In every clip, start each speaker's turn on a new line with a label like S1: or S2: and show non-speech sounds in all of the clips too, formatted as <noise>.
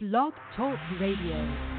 S1: Blog Talk Radio.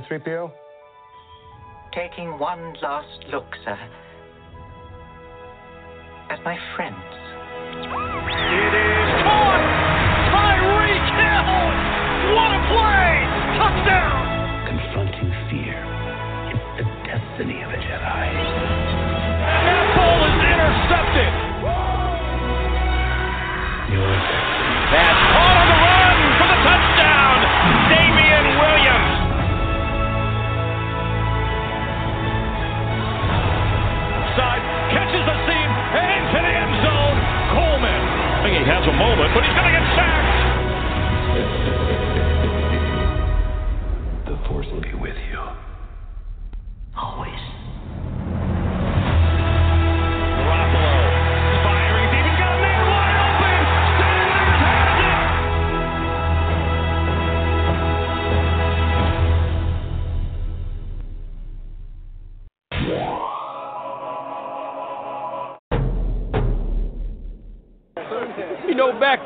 S2: There, 3PO?
S3: Taking one last look, sir. At my friends.
S4: It is caught! Tyreek Hill! What a play! Touchdown!
S5: Confronting fear. It's the destiny of a Jedi.
S4: That ball is intercepted! Has a moment, but he's going to get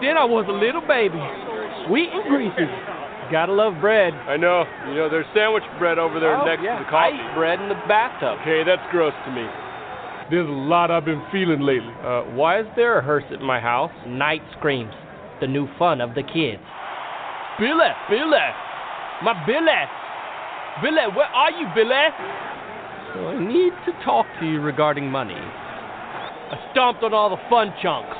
S6: then I was a little baby. Sweet and greasy. Gotta love bread.
S7: I know. You know, there's sandwich bread over there
S6: Oh,
S7: next
S6: yeah.
S7: to the coffee.
S6: I eat bread in the bathtub.
S7: Okay, that's gross to me. There's a lot I've been feeling lately.
S6: Uh, why is there a hearse at my house? Night screams. The new fun of the kids. Billy, Billy, my Billy, Billy, where are you, Billy? So I need to talk to you regarding money. I stomped on all the fun chunks.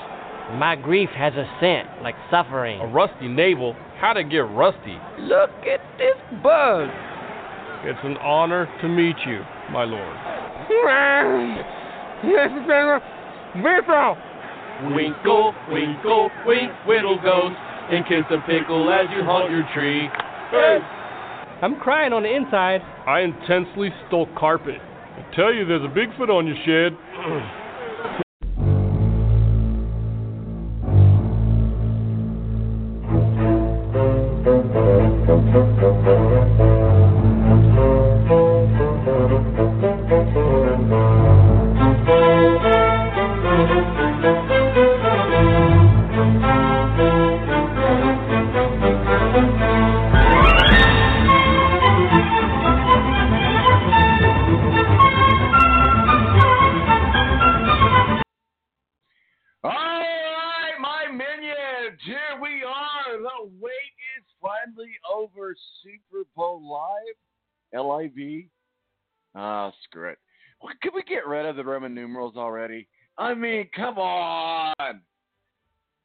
S6: My grief has a scent like suffering.
S7: A rusty navel? How'd it get rusty?
S6: Look at this bug.
S7: It's an honor to meet you, my lord. <laughs>
S6: Winkle, winkle, wink, whittle ghost, and kiss a pickle as you haunt your tree. Hey! I'm crying on the inside.
S7: I intensely stole carpet. I tell you, there's a Bigfoot on your shed. <clears throat>
S8: All come on.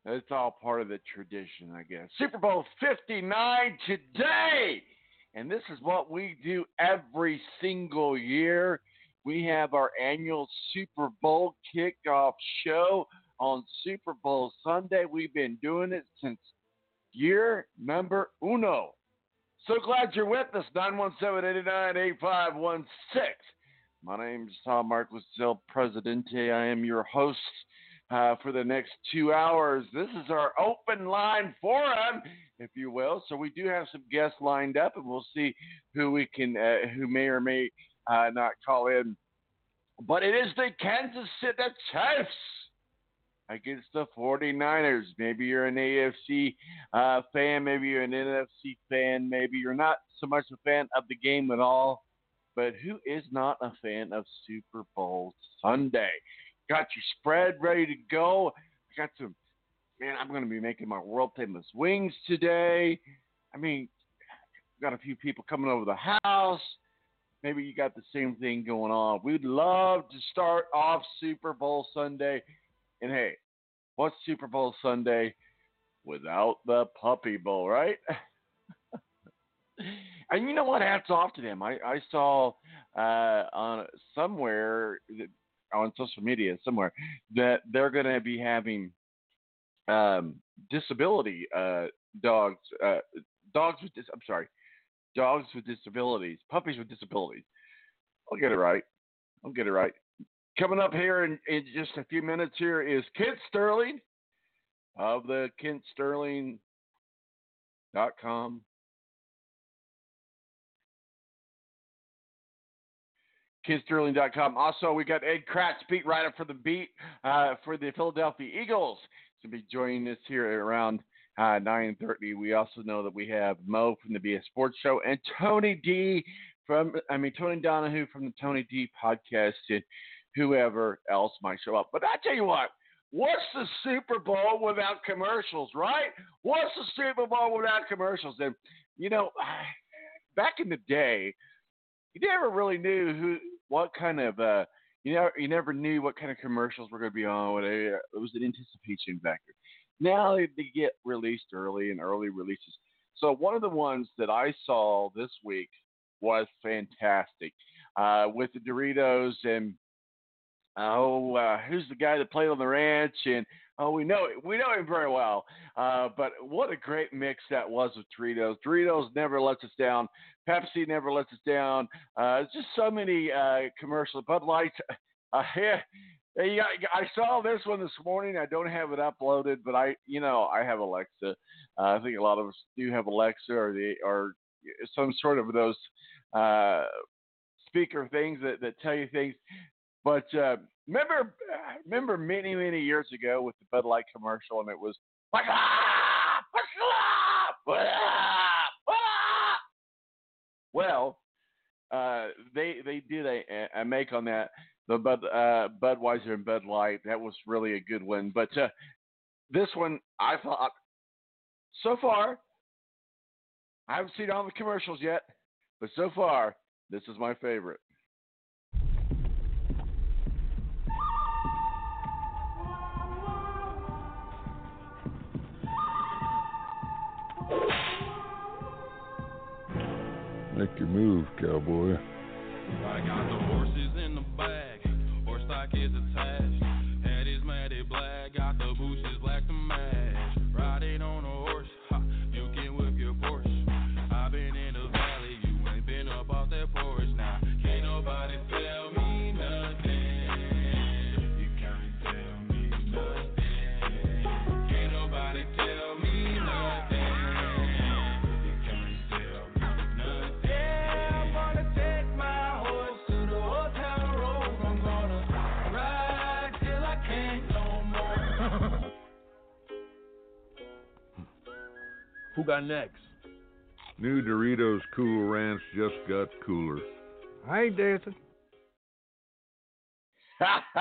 S8: It's all part of the tradition, I guess. Super Bowl 59 today. And this is what we do every single year. We have our annual Super Bowl kickoff show on Super Bowl Sunday. We've been doing it since year number uno. So glad you're with us. 917-898-8516. My name's Tom Marcos, El Presidente. I am your host uh, for the next two hours. This is our open line forum, if you will. So we do have some guests lined up, and we'll see who we can, uh, who may or may uh, not call in. But it is the Kansas City Chiefs against the 49ers. Maybe you're an AFC uh, fan, maybe you're an NFC fan, maybe you're not so much a fan of the game at all. But who is not a fan of Super Bowl Sunday? Got your spread ready to go. I got some, man, I'm going to be making my world famous wings today. I mean, got a few people coming over the house. Maybe you got the same thing going on. We'd love to start off Super Bowl Sunday. And hey, what's Super Bowl Sunday without the Puppy Bowl, right? <laughs> and you know what? Hats off to them. I, I saw uh, on somewhere on social media somewhere that they're going to be having um, disability uh, dogs, uh, dogs with dis- I'm sorry, dogs with disabilities, puppies with disabilities. I'll get it right. I'll get it right. Coming up here in, in just a few minutes here is Kent Sterling of the KentSterling.com. KentSterling.com. Also, we got Ed Kracz, beat writer for the beat uh, for the Philadelphia Eagles, to be joining us here around uh, 9:30. We also know that we have Mo from the BS Sports Show and Tony D from, I mean Tony Donahue from the Tony D podcast, and whoever else might show up. But I tell you what, what's the Super Bowl without commercials, right? What's the Super Bowl without commercials? And you know, <sighs> back in the day, you never really knew who, what kind of, uh, you know, you never knew what kind of commercials were going to be on. It was an anticipation factor. Now they, they get released early and early releases. So one of the ones that I saw this week was fantastic uh, with the Doritos and oh, uh, who's the guy that played on the ranch? And oh, we know we know him very well. Uh, but what a great mix that was with Doritos. Doritos never lets us down. Pepsi never lets us down. Uh, just so many uh, commercials. Bud Light. <laughs> Uh, yeah, yeah, I saw this one this morning. I don't have it uploaded, but I, you know, I have Alexa. Uh, I think a lot of us do have Alexa or the or some sort of those uh, speaker things that, that tell you things. But uh, remember, remember many many years ago with the Bud Light commercial, and it was like ah, well, uh, they they did a, a make on that the Bud uh, Budweiser and Bud Light. That was really a good one. But uh, this one, I thought so far, I haven't seen all the commercials yet, but so far, this is my favorite.
S9: Make your move, cowboy.
S10: I got the horses in the horse stock is attached.
S11: Who got next?
S9: New Doritos Cool Ranch just got cooler.
S12: I ain't dancing. <laughs>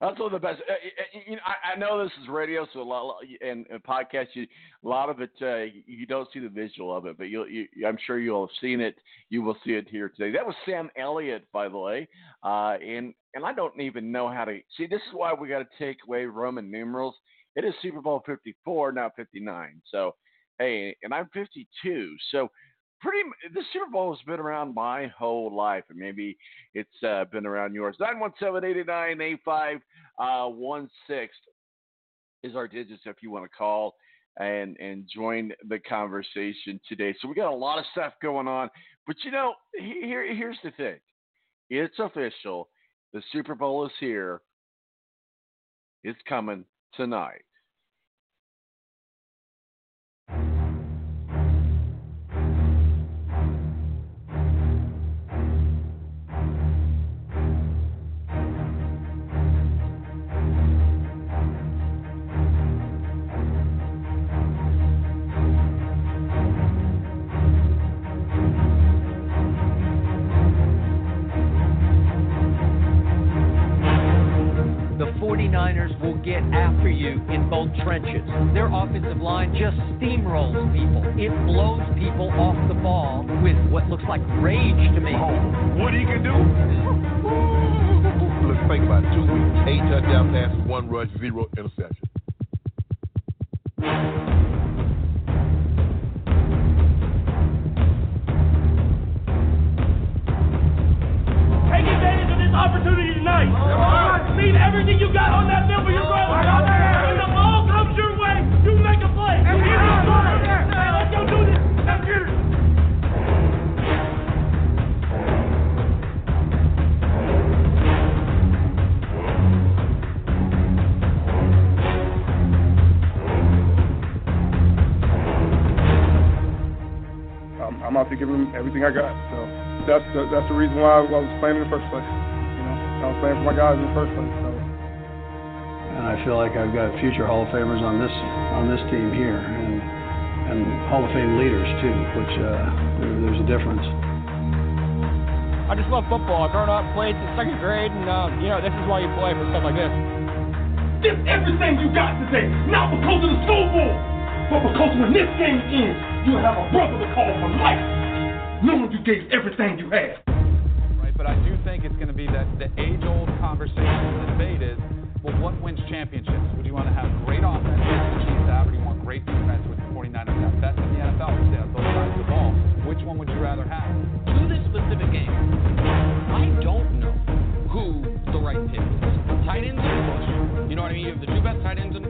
S8: That's one of the best. Uh, uh, you know, I, I know this is radio, so a lot and, and podcast. You, a lot of it, uh, you don't see the visual of it, but you'll, you, I'm sure you'll have seen it. You will see it here today. That was Sam Elliott, by the way, uh, and and I don't even know how to see. This is why we got to take away Roman numerals. It is Super Bowl 54, not 59. So, hey, and I'm 52. So, pretty the Super Bowl has been around my whole life, and maybe it's uh, been around yours. 917-889-8516 uh, is our digits if you want to call and and join the conversation today. So we got a lot of stuff going on, but you know, here here's the thing. It's official. The Super Bowl is here. It's coming tonight.
S13: 49ers will get after you in both trenches. Their offensive line just steamrolls people. It blows people off the ball with what looks like rage to me.
S14: What he can do? Let's think about it. Two weeks, eight touchdown passes, one rush, zero interception.
S15: Take advantage of this opportunity tonight. Leave everything you got on that field for your brother. When the ball comes your way, you make a play. You get it started. Hey, let's go do this. Let's get it.
S16: I'm, I'm out to give him everything I got. So that's the, that's the reason why I was playing in the first place. You know, I was playing for my guys in the first place. So
S2: and I feel like I've got future Hall of Famers on this on this team here, and and Hall of Fame leaders too, which uh, there, there's a difference.
S17: I just love football. I grown up, played since second grade, and uh, you know this is why you play for stuff like this.
S15: Give everything you got today, not because of the Super Bowl, but because when this game ends, you'll have a brother to call for life, knowing you gave everything you had.
S18: But I do think it's going to be that the age-old conversation, the debate is, well, what wins championships? Would you want to have great offense, like the Chiefs have, or do you want great defense with the 49ers have? Best in the NFL, which they have both sides of the ball. Which one would you rather have?
S4: To this specific game, I don't know who the right pick is. Tight ends and Bush. You know what I mean? You have the two best tight ends in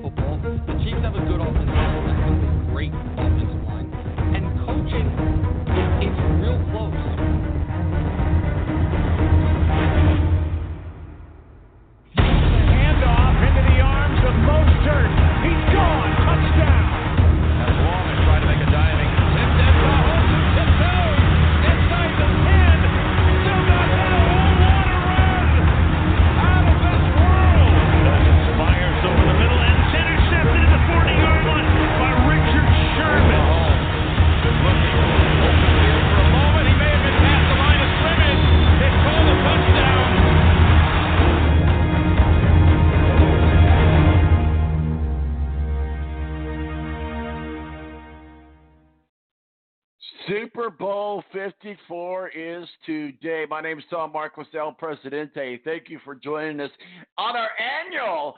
S8: Super Bowl 54 is today. My name is Tom Marquis El Presidente. Thank you for joining us on our annual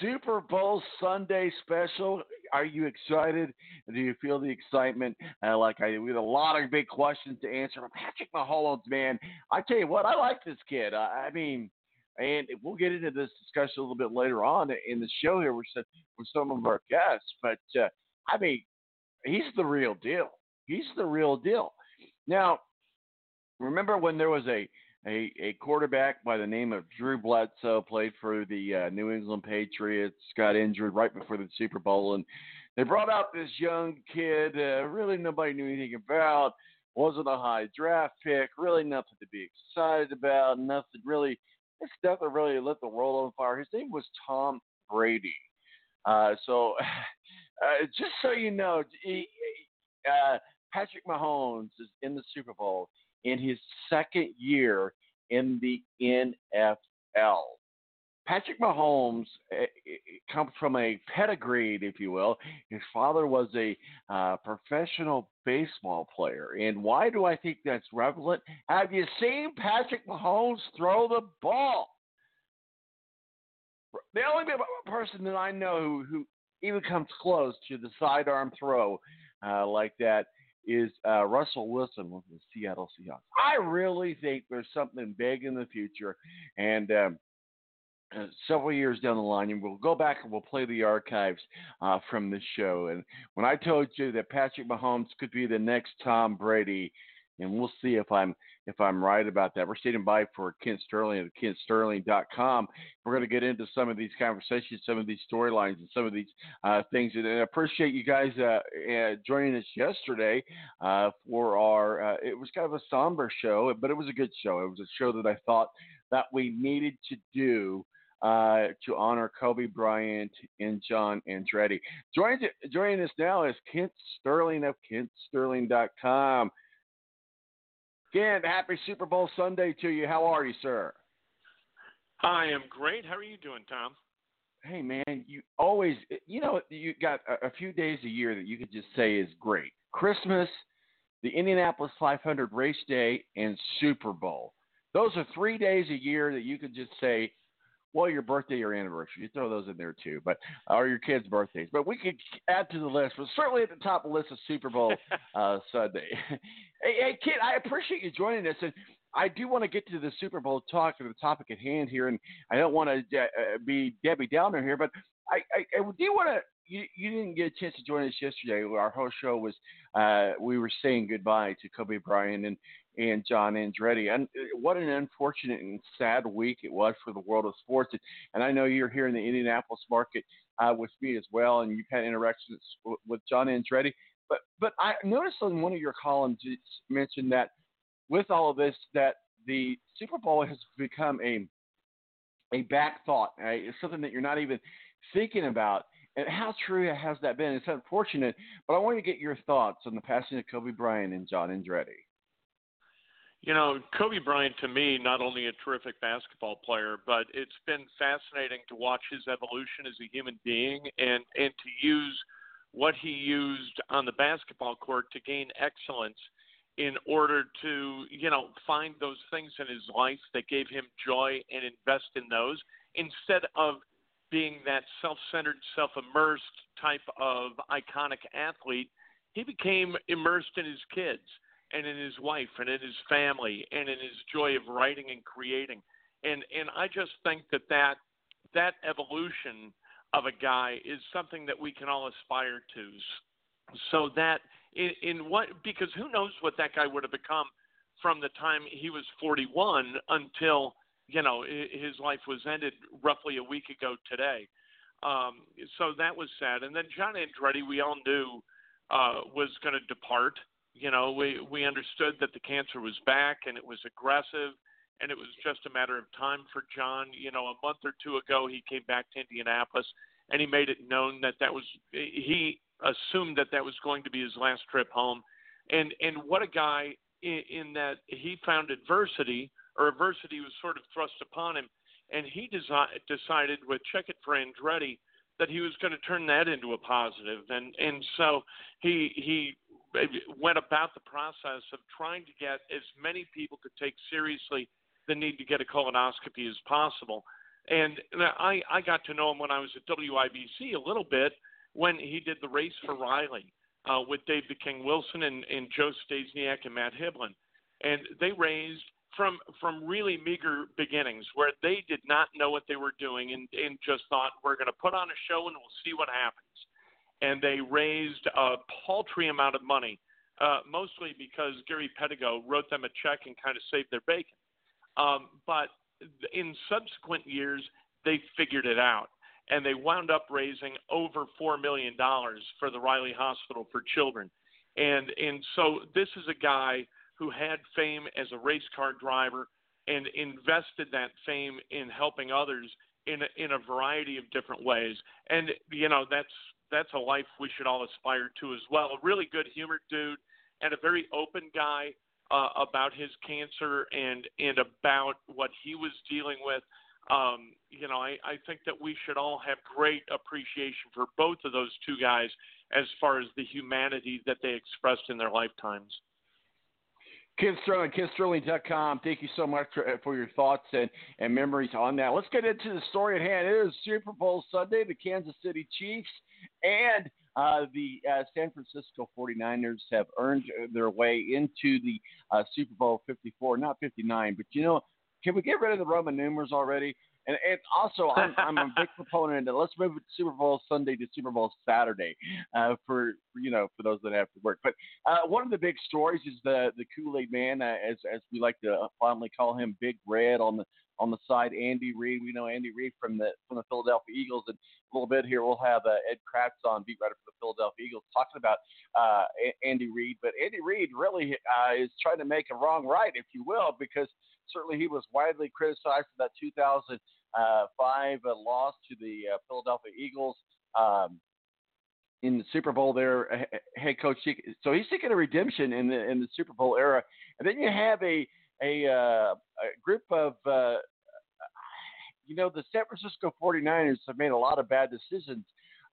S8: Super Bowl Sunday special. Are you excited? Do you feel the excitement? Uh, like I, we have a lot of big questions to answer. Patrick Mahomes, man, I tell you what, I like this kid. I, I mean, and we'll get into this discussion a little bit later on in the show here with some, with some of our guests. But uh, I mean, he's the real deal. He's the real deal. Now, remember when there was a a, a quarterback by the name of Drew Bledsoe played for the uh, New England Patriots, got injured right before the Super Bowl, and they brought out this young kid. Uh, really, nobody knew anything about. Wasn't a high draft pick. Really, nothing to be excited about. Nothing really. This nothing really lit the world on fire. His name was Tom Brady. Uh, so, <sighs> uh, just so you know, he, uh, Patrick Mahomes is in the Super Bowl in his second year in the NFL. Patrick Mahomes uh, comes from a pedigree, if you will. His father was a uh, professional baseball player. And why do I think that's relevant? Have you seen Patrick Mahomes throw the ball? The only person that I know who, who even comes close to the sidearm throw uh, like that is uh, Russell Wilson with the Seattle Seahawks. I really think there's something big in the future, and um, uh, several years down the line, and we'll go back and we'll play the archives uh, from this show. And when I told you that Patrick Mahomes could be the next Tom Brady, and we'll see if I'm if I'm right about that. We're standing by for Kent Sterling at KentSterling.com. We're going to get into some of these conversations, some of these storylines, and some of these uh, things. And I appreciate you guys uh, uh, joining us yesterday uh, for our. Uh, it was kind of a somber show, but it was a good show. It was a show that I thought that we needed to do uh, to honor Kobe Bryant and John Andretti. Joining, joining us now is Kent Sterling of KentSterling.com. Kent, happy Super Bowl Sunday to you. How are you, sir?
S19: I am great. How are you doing, Tom?
S8: Hey, man, you always, you know, you got a, a few days a year that you could just say is great Christmas, the Indianapolis 500 race day, and Super Bowl. Those are three days a year that you could just say, well, your birthday or anniversary. You throw those in there too, but or your kids' birthdays. But we could add to the list. But certainly at the top of the list is Super Bowl <laughs> uh, Sunday. <laughs> hey, hey, kid, I appreciate you joining us, and I do want to get to the Super Bowl talk and the topic at hand here, and I don't want to uh, be Debbie Downer here, but I, I, I do want to. You, you didn't get a chance to join us yesterday. Our whole show was uh, we were saying goodbye to Kobe Bryant, and and John Andretti. And uh, what an unfortunate and sad week it was for the world of sports. And I know you're here in the Indianapolis market uh, with me as well, and you've had interactions with John Andretti. But but I noticed on one of your columns you mentioned that with all of this that the Super Bowl has become a a back thought, It's something that you're not even thinking about. And how true has that been? It's unfortunate, but I want to get your thoughts on the passing of Kobe Bryant and John Andretti.
S19: You know, Kobe Bryant to me, not only a terrific basketball player, but it's been fascinating to watch his evolution as a human being and, and to use what he used on the basketball court to gain excellence in order to, you know, find those things in his life that gave him joy and invest in those instead of being that self centered, self immersed type of iconic athlete. He became immersed in his kids and in his wife and in his family and in his joy of writing and creating. And and I just think that that that evolution of a guy is something that we can all aspire to. So that in, in what because who knows what that guy would have become from the time he was 41 until you know his life was ended roughly a week ago today. Um, so that was sad. And then John Andretti, we all knew uh, was going to depart. You know, we we understood that the cancer was back and it was aggressive, and it was just a matter of time for John. You know, a month or two ago, he came back to Indianapolis and he made it known that that was he assumed that that was going to be his last trip home, and and what a guy in, in that he found adversity or adversity was sort of thrust upon him, and he desi- decided with check it for Andretti that he was going to turn that into a positive, and and so he he went about the process of trying to get as many people to take seriously the need to get a colonoscopy as possible. And I, I got to know him when I was at WIBC a little bit when he did the race for Riley uh, with Dave the King Wilson and, and Joe Stasiak and Matt Hiblin. And they raised from from really meager beginnings where they did not know what they were doing and, and just thought we're going to put on a show and we'll see what happens and they raised a paltry amount of money, uh, mostly because Gary Pedigo wrote them a check and kind of saved their bacon. Um, but in subsequent years, they figured it out, and they wound up raising over four million dollars for the Riley Hospital for Children, and and so this is a guy who had fame as a race car driver and invested that fame in helping others in a, in a variety of different ways. And you know that's that's a life we should all aspire to as well. A really good humored dude and a very open guy uh, about his cancer and and about what he was dealing with. Um, you know, I, I think that we should all have great appreciation for both of those two guys as far as the humanity that they expressed in their lifetimes.
S8: Kent Sterling, KentSterling.com. Thank you so much for, for, your thoughts and, and memories on that. Let's get into the story at hand. It is Super Bowl Sunday. The Kansas City Chiefs and uh, the uh, San Francisco 49ers have earned their way into the uh, Super Bowl 54, not 59. But you know, can we get rid of the Roman numerals already? And, and also, I'm, I'm a big <laughs> proponent. Of, let's move Super Bowl Sunday to Super Bowl Saturday uh, for you know for those that have to work. But uh, one of the big stories is the the Kool Aid Man, uh, as as we like to fondly call him, Big Red on the on the side, Andy Reid. We know Andy Reid from the from the Philadelphia Eagles, and a little bit here we'll have uh, Ed Kracz on, beat writer for the Philadelphia Eagles, talking about uh, Andy Reid. But Andy Reid really uh, is trying to make a wrong right, if you will, because certainly he was widely criticized for that 2005 uh, loss to the uh, Philadelphia Eagles. Um, in the Super Bowl, there, head coach. So he's seeking a redemption in the in the Super Bowl era, and then you have a a, uh, a group of, uh, you know, the San Francisco 49ers have made a lot of bad decisions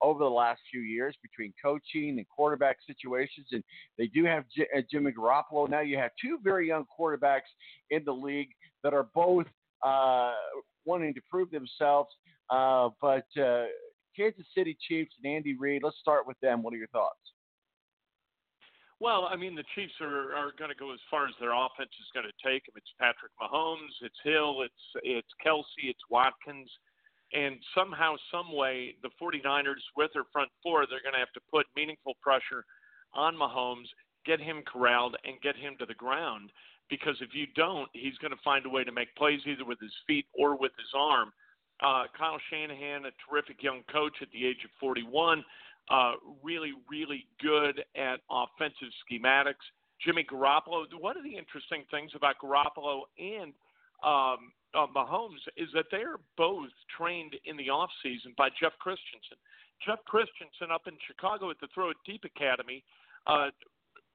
S8: over the last few years between coaching and quarterback situations. And they do have J- uh, Jimmy Garoppolo. Now you have two very young quarterbacks in the league that are both uh, wanting to prove themselves. Uh, but uh, Kansas City Chiefs and Andy Reid, let's start with them. What are your thoughts?
S19: Well, I mean, the Chiefs are are going to go as far as their offense is going to take them. It's Patrick Mahomes, it's Hill, it's it's Kelce, it's Watkins, and somehow, some way, the 49ers with their front four, they're going to have to put meaningful pressure on Mahomes, get him corralled, and get him to the ground. Because if you don't, he's going to find a way to make plays either with his feet or with his arm. Uh, Kyle Shanahan, a terrific young coach at the age of 41, uh, really, really good at offensive schematics. Jimmy Garoppolo. One of the interesting things about Garoppolo and um, uh, Mahomes is that they're both trained in the off season by Jeff Christensen. Jeff Christensen up in Chicago at the Throw It Deep Academy uh,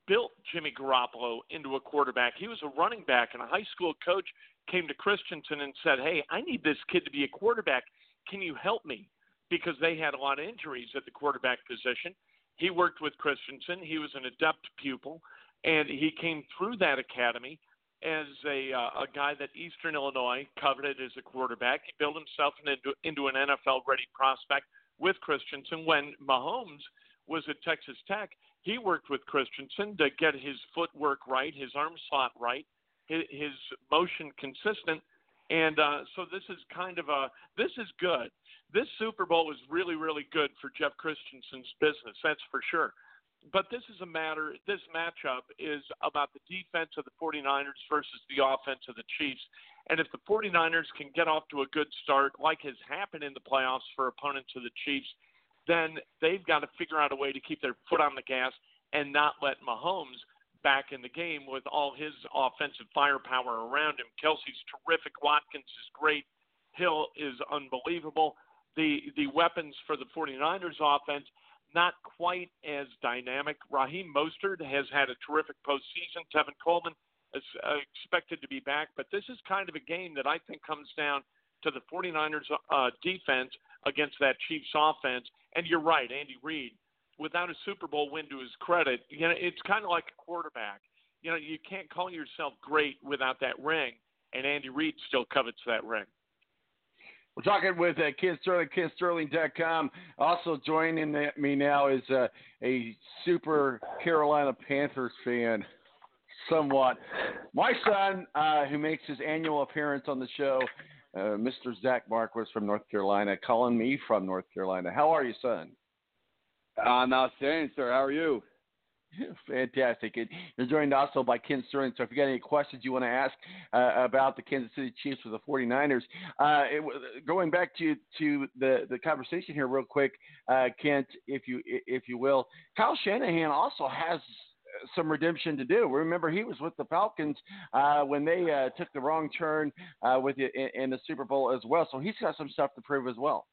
S19: built Jimmy Garoppolo into a quarterback. He was a running back, and a high school coach came to Christensen and said, "Hey, I need this kid to be a quarterback. Can you help me?" Because they had a lot of injuries at the quarterback position. He worked with Christensen. He was an adept pupil, and he came through that academy as a uh, a guy that Eastern Illinois coveted as a quarterback. He built himself into into an NFL ready prospect with Christensen. When Mahomes was at Texas Tech, he worked with Christensen to get his footwork right, his arm slot right, his, his motion consistent. And uh, so this is kind of a this is good this Super Bowl was really, really good for Jeff Christensen's business. That's for sure. But this is a matter, this matchup is about the defense of the 49ers versus the offense of the Chiefs. And if the 49ers can get off to a good start, like has happened in the playoffs for opponents of the Chiefs, then they've got to figure out a way to keep their foot on the gas and not let Mahomes back in the game with all his offensive firepower around him. Kelce's terrific. Watkins is great. Hill is unbelievable the the weapons for the 49ers offense not quite as dynamic. Raheem Mostert has had a terrific postseason. Tevin Coleman is uh, expected to be back, but this is kind of a game that I think comes down to the 49ers uh, defense against that Chiefs offense. And you're right, Andy Reid, without a Super Bowl win to his credit, you know, it's kind of like a quarterback. You know, you can't call yourself great without that ring, and Andy Reid still covets that ring.
S8: We're talking with uh, Kent Sterling, KentSterling.com. Also joining me now is uh, a super Carolina Panthers fan, somewhat. My son, uh, who makes his annual appearance on the show, uh, Mr. Zach Marquis from North Carolina, calling me from North Carolina. How are you, son?
S20: I'm outstanding, sir. How are you? <laughs>
S8: Fantastic. And you're joined also by Kent Sterling. So if you got any questions you want to ask uh, about the Kansas City Chiefs or the 49ers, uh, it, going back to to the, the conversation here real quick, uh, Kent, if you if you will, Kyle Shanahan also has some redemption to do. Remember, he was with the Falcons uh, when they uh, took the wrong turn uh, with in, in the Super Bowl as well. So he's got some stuff to prove as well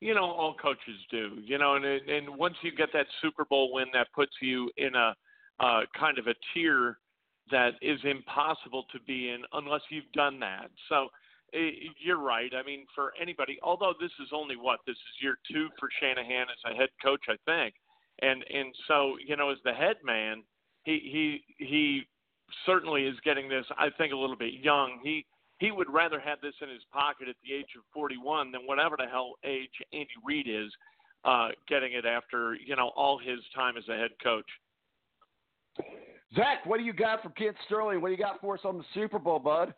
S19: you know all coaches do you know and and once you get that super bowl win that puts you in a uh kind of a tier that is impossible to be in unless you've done that. So it, you're right. I mean for anybody although this is only what this is year 2 for Shanahan as a head coach i think. And and so you know as the head man he he he certainly is getting this i think a little bit young. He he would rather have this in his pocket at the age of 41 than whatever the hell age Andy Reid is uh, getting it after you know all his time as a head coach.
S8: Zach, what do you got for Kent Sterling? What do you got for us on the Super Bowl, bud?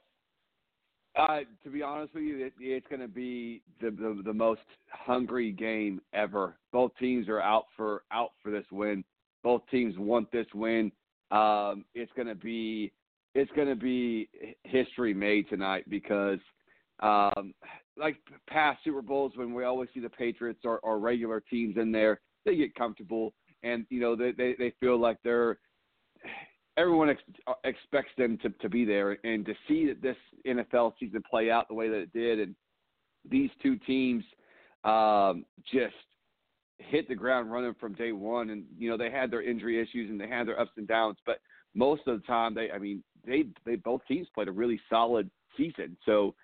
S20: Uh, to be honest with you, it, it's going to be the, the the most hungry game ever. Both teams are out for out for this win. Both teams want this win. Um, it's going to be it's going to be history made tonight because, um, like past Super Bowls, when we always see the Patriots or, or regular teams in there, they get comfortable and you know they they, they feel like they're everyone ex- expects them to, to be there, and to see that this NFL season play out the way that it did, and these two teams um, just hit the ground running from day one. And you know they had their injury issues and they had their ups and downs, but most of the time they, I mean, they they both teams played a really solid season. So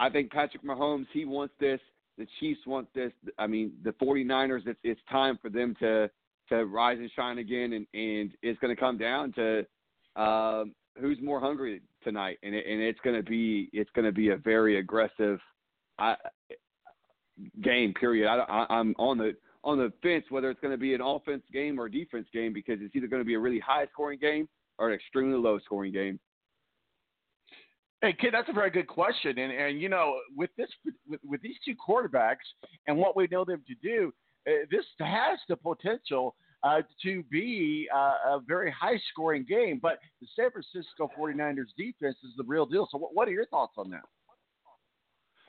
S20: I think Patrick Mahomes he wants this. The Chiefs want this. I mean, the 49ers. It's it's time for them to to rise and shine again, and and it's going to come down to um, who's more hungry tonight, and it, and it's going to be it's going to be a very aggressive I, game. Period. I, I, I'm on the on the fence whether it's going to be an offense game or defense game because it's either going to be a really high scoring game or an extremely low scoring game.
S8: Hey, kid, that's a very good question. And and you know, with this with, with these two quarterbacks and what we know them to do, uh, this has the potential uh, to be uh, a very high scoring game. But the San Francisco 49ers defense is the real deal. So, what, what are your thoughts on that?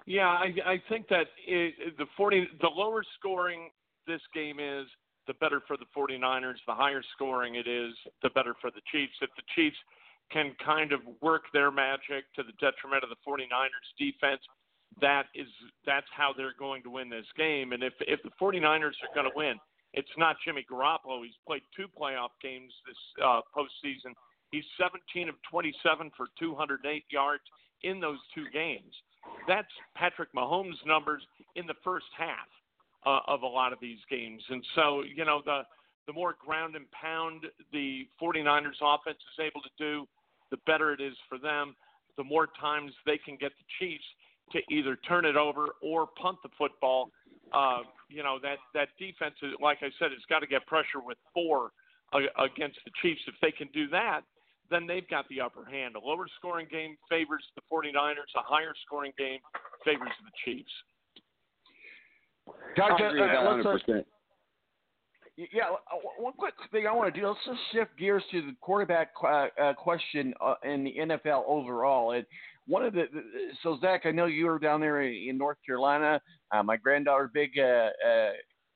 S19: Yeah, I, I think that it, the 40, the lower scoring this game is, the better for the 49ers. The higher scoring it is, the better for the Chiefs. If the Chiefs can kind of work their magic to the detriment of the 49ers defense, that is that's how they're going to win this game. And if if the 49ers are going to win, it's not Jimmy Garoppolo. He's played two playoff games this uh, postseason. He's 17 of 27 for 208 yards in those two games. That's Patrick Mahomes' numbers in the first half uh, of a lot of these games. And so, you know, the the more ground and pound the 49ers offense is able to do, the better it is for them. The more times they can get the Chiefs to either turn it over or punt the football. Uh, you know that that defense, like I said, has got to get pressure with four uh, against the Chiefs. If they can do that, then they've got the upper hand. A lower scoring game favors the 49ers. A higher scoring game favors the Chiefs.
S20: I agree with that 100%.
S8: Yeah, uh, one quick thing I want to do. Let's just shift gears to the quarterback uh, uh, question uh, in the NFL overall. And one of the, so Zach, I know you were down there in North Carolina. Uh, my granddaughter, big uh, uh,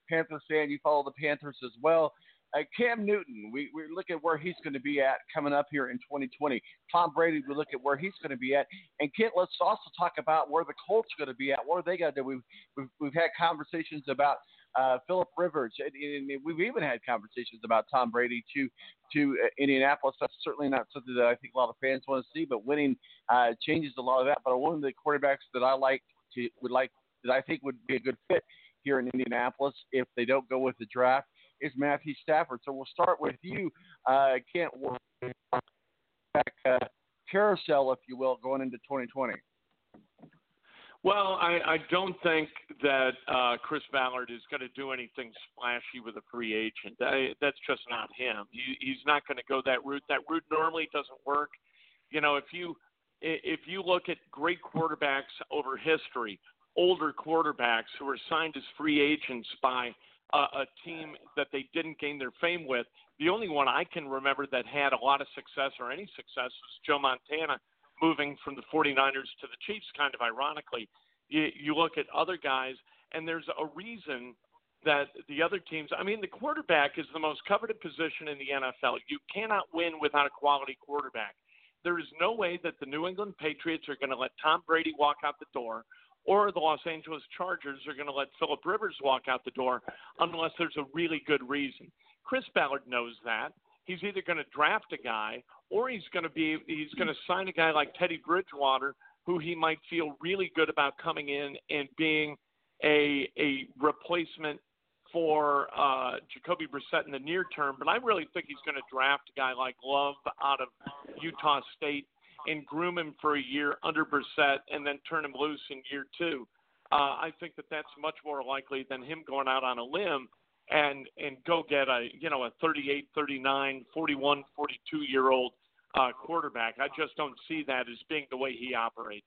S8: Panthers fan. You follow the Panthers as well. Uh, Cam Newton, we, we look at where he's going to be at coming up here in 2020. Tom Brady, we look at where he's going to be at. And Kent, let's also talk about where the Colts are going to be at. What are they going to do? We've, we've, we've had conversations about uh, Philip Rivers. And, and we've even had conversations about Tom Brady to to uh, Indianapolis. That's certainly not something that I think a lot of fans want to see. But winning uh, changes a lot of that. But one of the quarterbacks that I like to would like that I think would be a good fit here in Indianapolis if they don't go with the draft is Matthew Stafford. So we'll start with you, uh, Kent. Back uh, carousel, if you will, going into 2020.
S19: Well, I, I don't think that uh, Chris Ballard is going to do anything splashy with a free agent. I, that's just not him. He, he's not going to go that route. That route normally doesn't work. You know, if you if you look at great quarterbacks over history, older quarterbacks who were signed as free agents by a, a team that they didn't gain their fame with, the only one I can remember that had a lot of success or any success was Joe Montana moving from the 49ers to the Chiefs, kind of ironically. You, you look at other guys, and there's a reason that the other teams, I mean, the quarterback is the most coveted position in the NFL. You cannot win without a quality quarterback. There is no way that the New England Patriots are going to let Tom Brady walk out the door or the Los Angeles Chargers are going to let Philip Rivers walk out the door unless there's a really good reason. Chris Ballard knows that. He's either going to draft a guy or he's going to be he's going to sign a guy like Teddy Bridgewater who he might feel really good about coming in and being a a replacement for uh, Jacoby Brissett in the near term. But I really think he's going to draft a guy like Love out of Utah State and groom him for a year under Brissett and then turn him loose in year two. Uh, I think that that's much more likely than him going out on a limb and and go get a you know a 38, 39, 41, 42 year old uh, quarterback. I just don't see that as being the way he operates.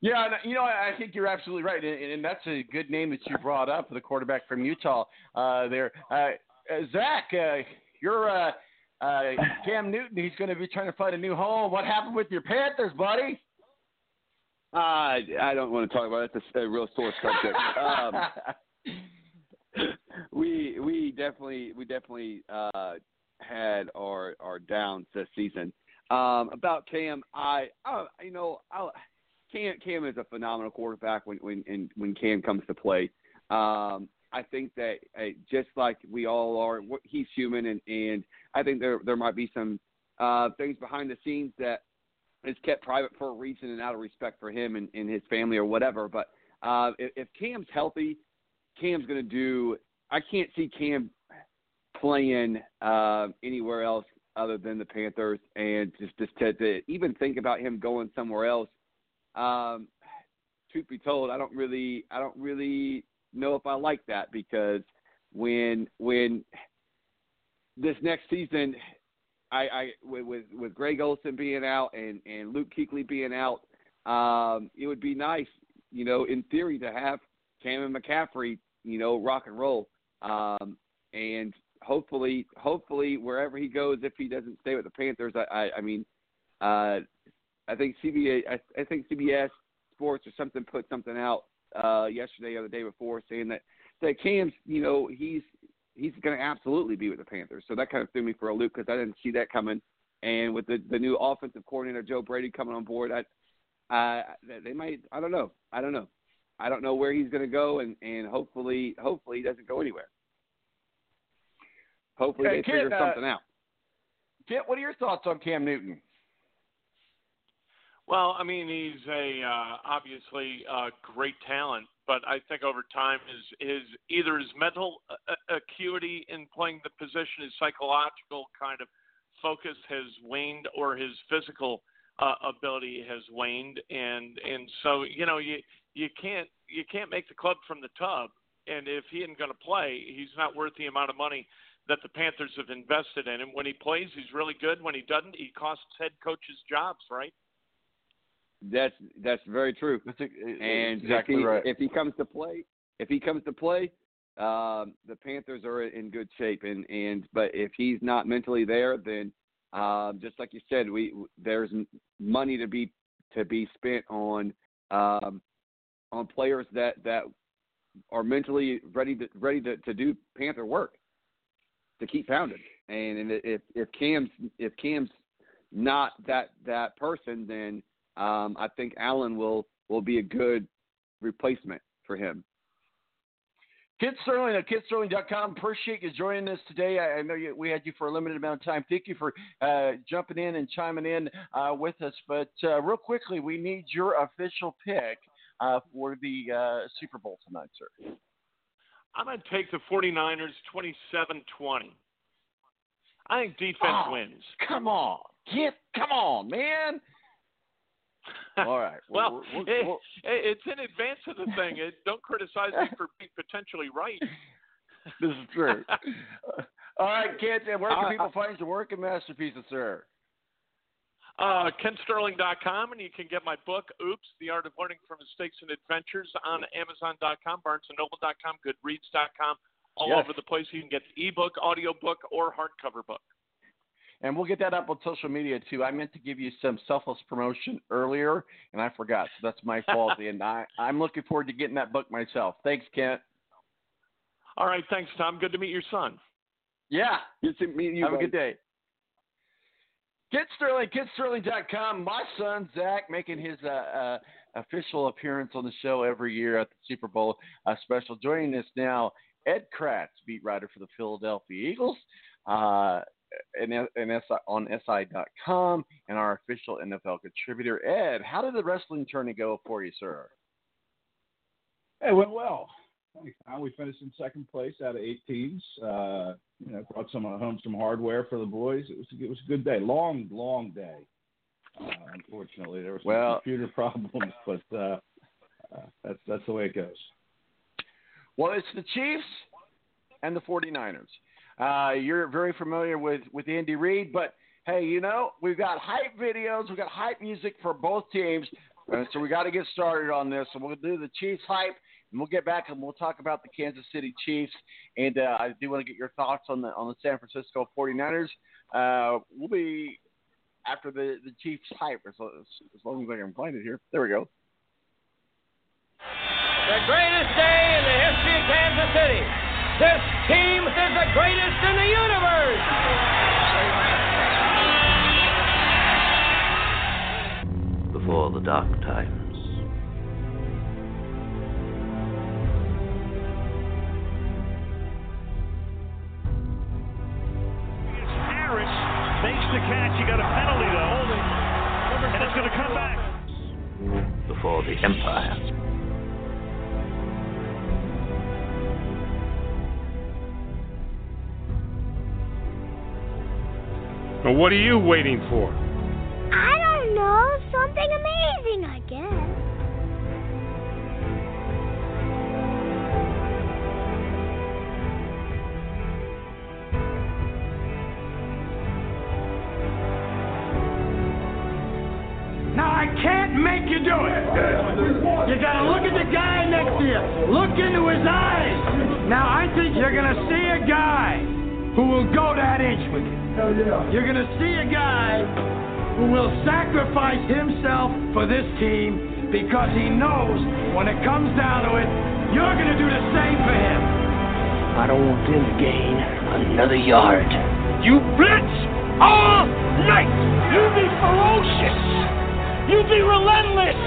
S8: Yeah, you know, I think you're absolutely right, and, and that's a good name that you brought up, the quarterback from Utah. Uh, there, uh, uh, Zach, uh, you're uh, Cam Newton. He's going to be trying to find a new home. What happened with your Panthers, buddy?
S20: Uh, I don't want to talk about it. It's a, a real sore subject. <laughs> um, we we definitely we definitely uh, had our our downs this season. Um, about Cam, I, I you know I, Cam Cam is a phenomenal quarterback when when and when Cam comes to play. Um, I think that uh, just like we all are, he's human, and and I think there there might be some uh, things behind the scenes that is kept private for a reason and out of respect for him and, and his family or whatever. But uh, if, if Cam's healthy, Cam's going to do. I can't see Cam playing uh, anywhere else other than the Panthers, and just just to, to even think about him going somewhere else. Um, truth be told, I don't really, I don't really know if I like that because when when this next season, I, I with with, Greg Olsen being out and and Luke Kuechly being out, um, it would be nice, you know, in theory, to have Cameron McCaffrey, you know, rock and roll. Um, and hopefully, hopefully, wherever he goes, if he doesn't stay with the Panthers, I, I, I mean, uh, I think CBA, I, I think CBS Sports or something put something out uh, yesterday or the day before saying that that Cam's, you know, he's he's going to absolutely be with the Panthers. So that kind of threw me for a loop because I didn't see that coming. And with the the new offensive coordinator Joe Brady coming on board, I, uh, they might. I don't know. I don't know. I don't know where he's going to go, and and hopefully, hopefully he doesn't go anywhere. Hopefully
S8: Hey,
S20: they
S8: Kit,
S20: figure
S8: uh,
S20: something out.
S8: Kent, what are your thoughts on Cam Newton?
S19: Well, I mean, he's a uh, obviously uh, great talent, but I think over time his his either his mental uh, acuity in playing the position, his psychological kind of focus has waned, or his physical uh, ability has waned, and and so you know you you can't you can't make the club from the tub, and if he isn't going to play, he's not worth the amount of money that the Panthers have invested in him. When he plays, he's really good. When he doesn't, he costs head coaches jobs, right?
S20: That's that's very true.
S8: That's
S20: and
S8: exactly
S20: if he,
S8: right.
S20: If he comes to play, if he comes to play, um, the Panthers are in good shape. And and but if he's not mentally there, then um, just like you said, we there's money to be to be spent on um, on players that that are mentally ready to ready to, to do Panther work to keep pounding. And, and if if Cam's if Cam's not that that person, then um, I think Allen will will be a good replacement for him.
S8: Kent Sterling at KentSterling.com. Appreciate you joining us today. I, I know you, we had you for a limited amount of time. Thank you for uh, jumping in and chiming in uh, with us. But uh, real quickly, we need your official pick uh, for the uh, Super Bowl tonight, sir.
S19: I'm going to take the 49ers 27-20. I think defense
S8: Oh,
S19: wins.
S8: Come on, get come on, man. All right. <laughs>
S19: well,
S8: we're- we're-
S19: it-
S8: we're-
S19: it's in advance of the thing. It, don't criticize me for being potentially right. <laughs>
S8: this is true. <laughs> All right, kids, and where can
S19: Uh,
S8: people find your work and masterpieces, sir?
S19: Uh, KentSterling.com, and you can get my book, Oops, The Art of Learning from Mistakes and Adventures, on Amazon.com, BarnesandNoble.com, Goodreads.com, all
S8: Yes.
S19: over the place. You can get the ebook, audiobook, or hardcover book.
S8: And we'll get that up on social media too. I meant to give you some selfless promotion earlier, and I forgot, so that's my fault. <laughs> and I, I'm looking forward to getting that book myself. Thanks, Kent.
S19: All right, thanks, Tom. Good to meet your son.
S8: Yeah.
S20: Good to meet you.
S8: Have a good day. Kent Sterling, KentSterling.com. My son Zach making his uh, uh, official appearance on the show every year at the Super Bowl uh, special. Joining us now, Ed Kracz, beat writer for the Philadelphia Eagles, uh, and, and SI, on SI.com, and our official NFL contributor. Ed, how did the wrestling tourney go for you, sir?
S21: It went well. We finished in second place out of eight teams. Uh, you know, brought some uh, home some hardware for the boys. It was it was a good day. Long, long day. Uh, unfortunately, there were some
S8: Well-
S21: computer <laughs> problems, but uh, uh, that's that's the way it goes.
S8: Well, it's the Chiefs and the 49ers. Uh, you're very familiar with, with Andy Reid, but hey, you know, we've got hype videos, we've got hype music for both teams. Uh, so we got to get started on this. So we'll do the Chiefs hype, and we'll get back and we'll talk about the Kansas City Chiefs. And uh, I do want to get your thoughts on the on the San Francisco 49ers. Uh, we'll be after the the Chiefs hype as, as long as I can find it here. There we go.
S22: The greatest day in the history of Kansas City. This team is the greatest in the universe.
S23: Before the dark times.
S4: Harris makes the catch. He got a penalty though, and it's going to come back.
S23: Before the empire.
S7: Well, what are you waiting for?
S24: I don't know. Something amazing, I guess.
S22: Now I can't make you do it. You gotta look at the guy next to you. Look into his eyes. Now I think you're gonna see a guy who will go that inch with you. Hell yeah. You're gonna see a guy who will sacrifice himself for this team because he knows when it comes down to it, you're gonna do the same for him.
S23: I don't want them to gain another yard.
S22: You blitz all night. You be ferocious. You be relentless.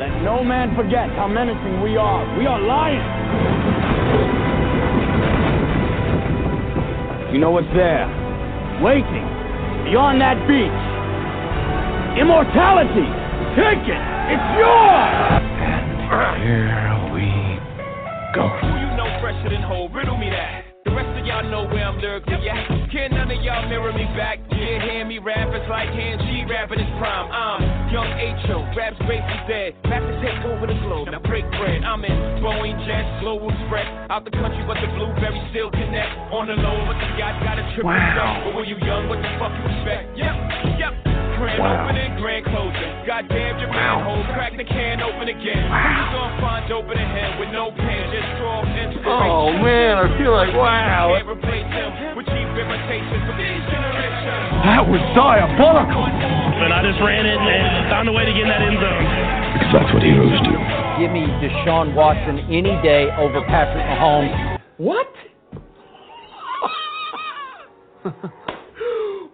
S22: Let no man forget how menacing we are. We are lions. You know what's there? Waiting beyond that beach. Immortality. Take it. It's yours.
S23: And here we go.
S25: Who you know fresher than whole? Riddle me that. The rest of y'all know where I'm lyrically at. Can none of y'all mirror me back? Yeah, hear me rap, it's like hand G rapping his prime. I'm young H.O., rap's basically dead. Back to take over the globe, now break bread. I'm in Boeing Jets, Global spread. Out the country, but the blueberry still connect. On the low, but the yacht got a triple
S23: wow.
S25: But when you young, what the fuck you expect? Yep, yep. Grand
S23: Wow.
S25: opening, grand closing. Goddamn your
S23: Wow.
S25: manhole, crack the can open again. Who you gonna find open ahead with no pen, just straw inspiration?
S23: Oh, man, I feel like, wow.
S25: Can't replace him with cheap imitations for these generations.
S22: That was diabolical.
S4: And I just ran it and found a way to get in that end zone.
S23: Because that's what heroes do.
S13: Give me Deshaun Watson any day over Patrick Mahomes.
S22: What? <laughs>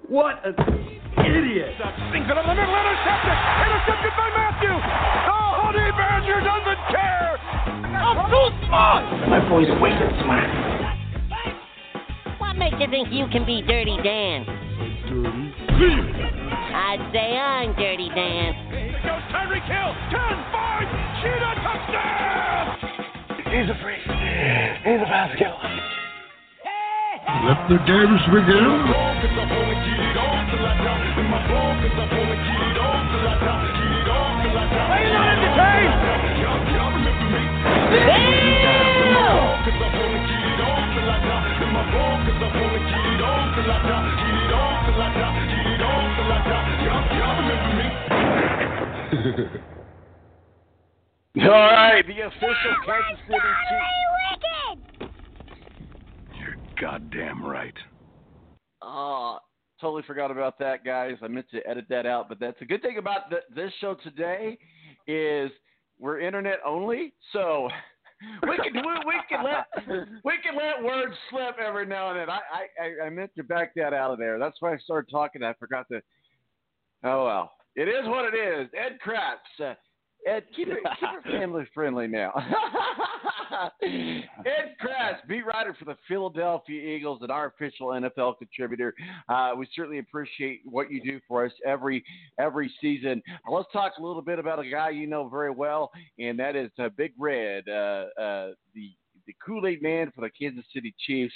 S22: what an idiot.
S25: Things it up the middle, intercepted! Intercepted by Mathieu! The honey badger doesn't care! I'm too smart!
S23: My boy's way too smart.
S26: What makes you think you can be Dirty Dan? I'd say I'm Dirty Dan.
S25: Goes Tyreek Hill! 10-5! Cheetah touchdown!
S23: He's a freak. He's a basket.
S27: Let the games begin.
S25: Are you not entertained?
S8: All right, the official Kansas City Chiefs.
S27: Goddamn right.
S8: Oh, totally forgot about that, guys. I meant to edit that out, but that's a good thing about th- this show today is we're internet only, so <laughs> we can we, we can let we can let words slip every now and then. I, I I- I meant to back that out of there. That's why I started talking. I forgot to. Oh well, it is what it is. Ed Kracz. Uh, Ed, keep it keep it <laughs> family friendly now. <laughs> <laughs> Ed Kracz, beat writer for the Philadelphia Eagles and our official NFL contributor. Uh, we certainly appreciate what you do for us every every season. Uh, let's talk a little bit about a guy you know very well, and that is uh, Big Red, uh, uh, the the Kool Aid Man for the Kansas City Chiefs.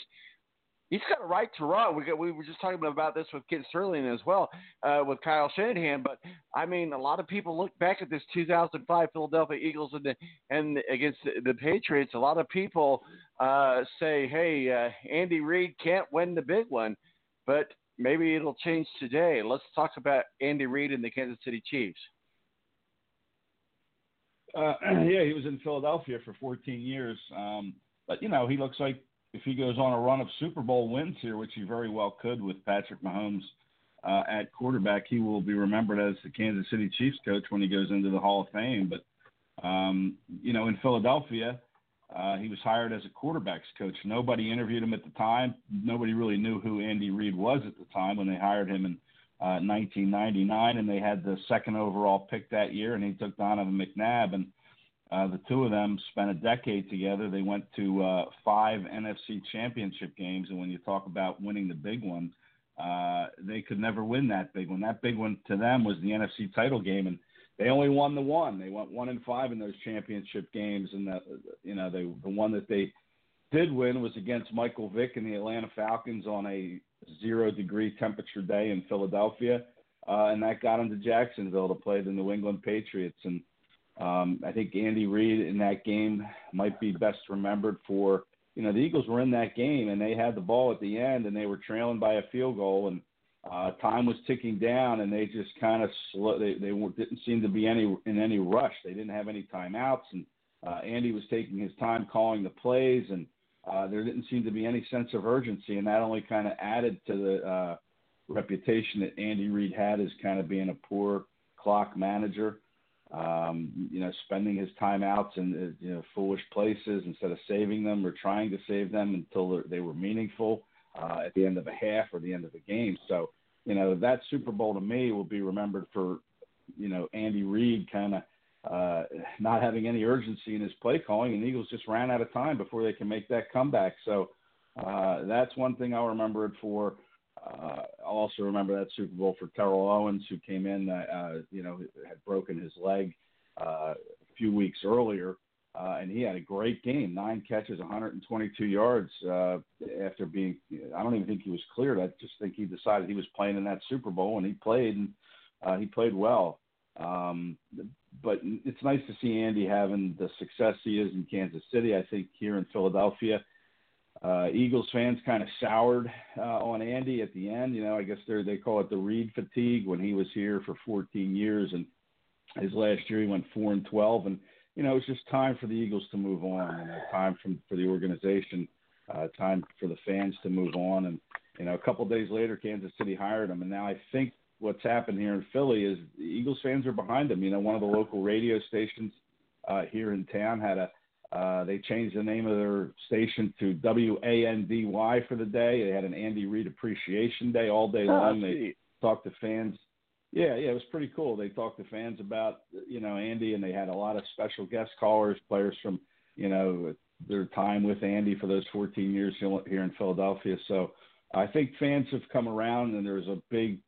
S8: He's got a right to run. We got, we were just talking about this with Kent Sterling as well, uh, with Kyle Shanahan. But I mean, a lot of people look back at this 2005 Philadelphia Eagles and the, and against the, the Patriots. A lot of people uh, say, "Hey, uh, Andy Reid can't win the big one," but maybe it'll change today. Let's talk about Andy Reid and the Kansas City Chiefs.
S21: Uh, <clears throat> yeah, he was in Philadelphia for 14 years. Um, but you know, he looks like if he goes on a run of Super Bowl wins here, which he very well could with Patrick Mahomes uh, at quarterback, he will be remembered as the Kansas City Chiefs coach when he goes into the Hall of Fame. But um, you know, in Philadelphia, uh, he was hired as a quarterbacks coach. Nobody interviewed him at the time. Nobody really knew who Andy Reid was at the time when they hired him in uh, 1999, and they had the second overall pick that year, and he took Donovan McNabb, and uh, the two of them spent a decade together. They went to uh, five NFC championship games, and when you talk about winning the big one, uh, they could never win that big one. That big one to them was the NFC title game, and they only won the one. They went one and five in those championship games, and the you know they the one that they did win was against Michael Vick and the Atlanta Falcons on a zero degree temperature day in Philadelphia, uh, and that got them to Jacksonville to play the New England Patriots. And um, I think Andy Reid in that game might be best remembered for you know the Eagles were in that game and they had the ball at the end and they were trailing by a field goal and uh, time was ticking down, and they just kind of slow. They they didn't seem to be any in any rush. They didn't have any timeouts, and uh, Andy was taking his time calling the plays, and uh, there didn't seem to be any sense of urgency, and that only kind of added to the uh, reputation that Andy Reid had as kind of being a poor clock manager. Um, you know, spending his timeouts in uh, you know foolish places instead of saving them or trying to save them until they were meaningful uh, at the end of a half or the end of a game. So, you know, that Super Bowl to me will be remembered for, you know, Andy Reid kind of uh, not having any urgency in his play calling, and the Eagles just ran out of time before they can make that comeback. So uh, that's one thing I'll remember it for. Uh, I'll also remember that Super Bowl for Terrell Owens, who came in, uh, uh, you know, had broken his leg uh, a few weeks earlier uh, and he had a great game, nine catches, 122 yards. Uh, after being, I don't even think he was cleared. I just think he decided he was playing in that Super Bowl, and he played, and uh, he played well. Um, but it's nice to see Andy having the success he is in Kansas City. I think here in Philadelphia, uh, Eagles fans kind of soured uh, on Andy at the end. You know, I guess they they call it the Reid fatigue when he was here for 14 years, and his last year he went four and 12, and you know, it was just time for the Eagles to move on, and time from for the organization, uh, time for the fans to move on. And you know, a couple of days later, Kansas City hired him, and now I think what's happened here in Philly is the Eagles fans are behind him. You know, one of the local radio stations uh, here in town had a uh, they changed the name of their station to WANDY for the day. They had an Andy Reid Appreciation Day all day
S24: oh,
S21: long. They talked to fans yeah, yeah, it was pretty cool. They talked to fans about you know Andy, and they had a lot of special guest callers, players from you know their time with Andy for those 14 years here in Philadelphia. So I think fans have come around, and there's a big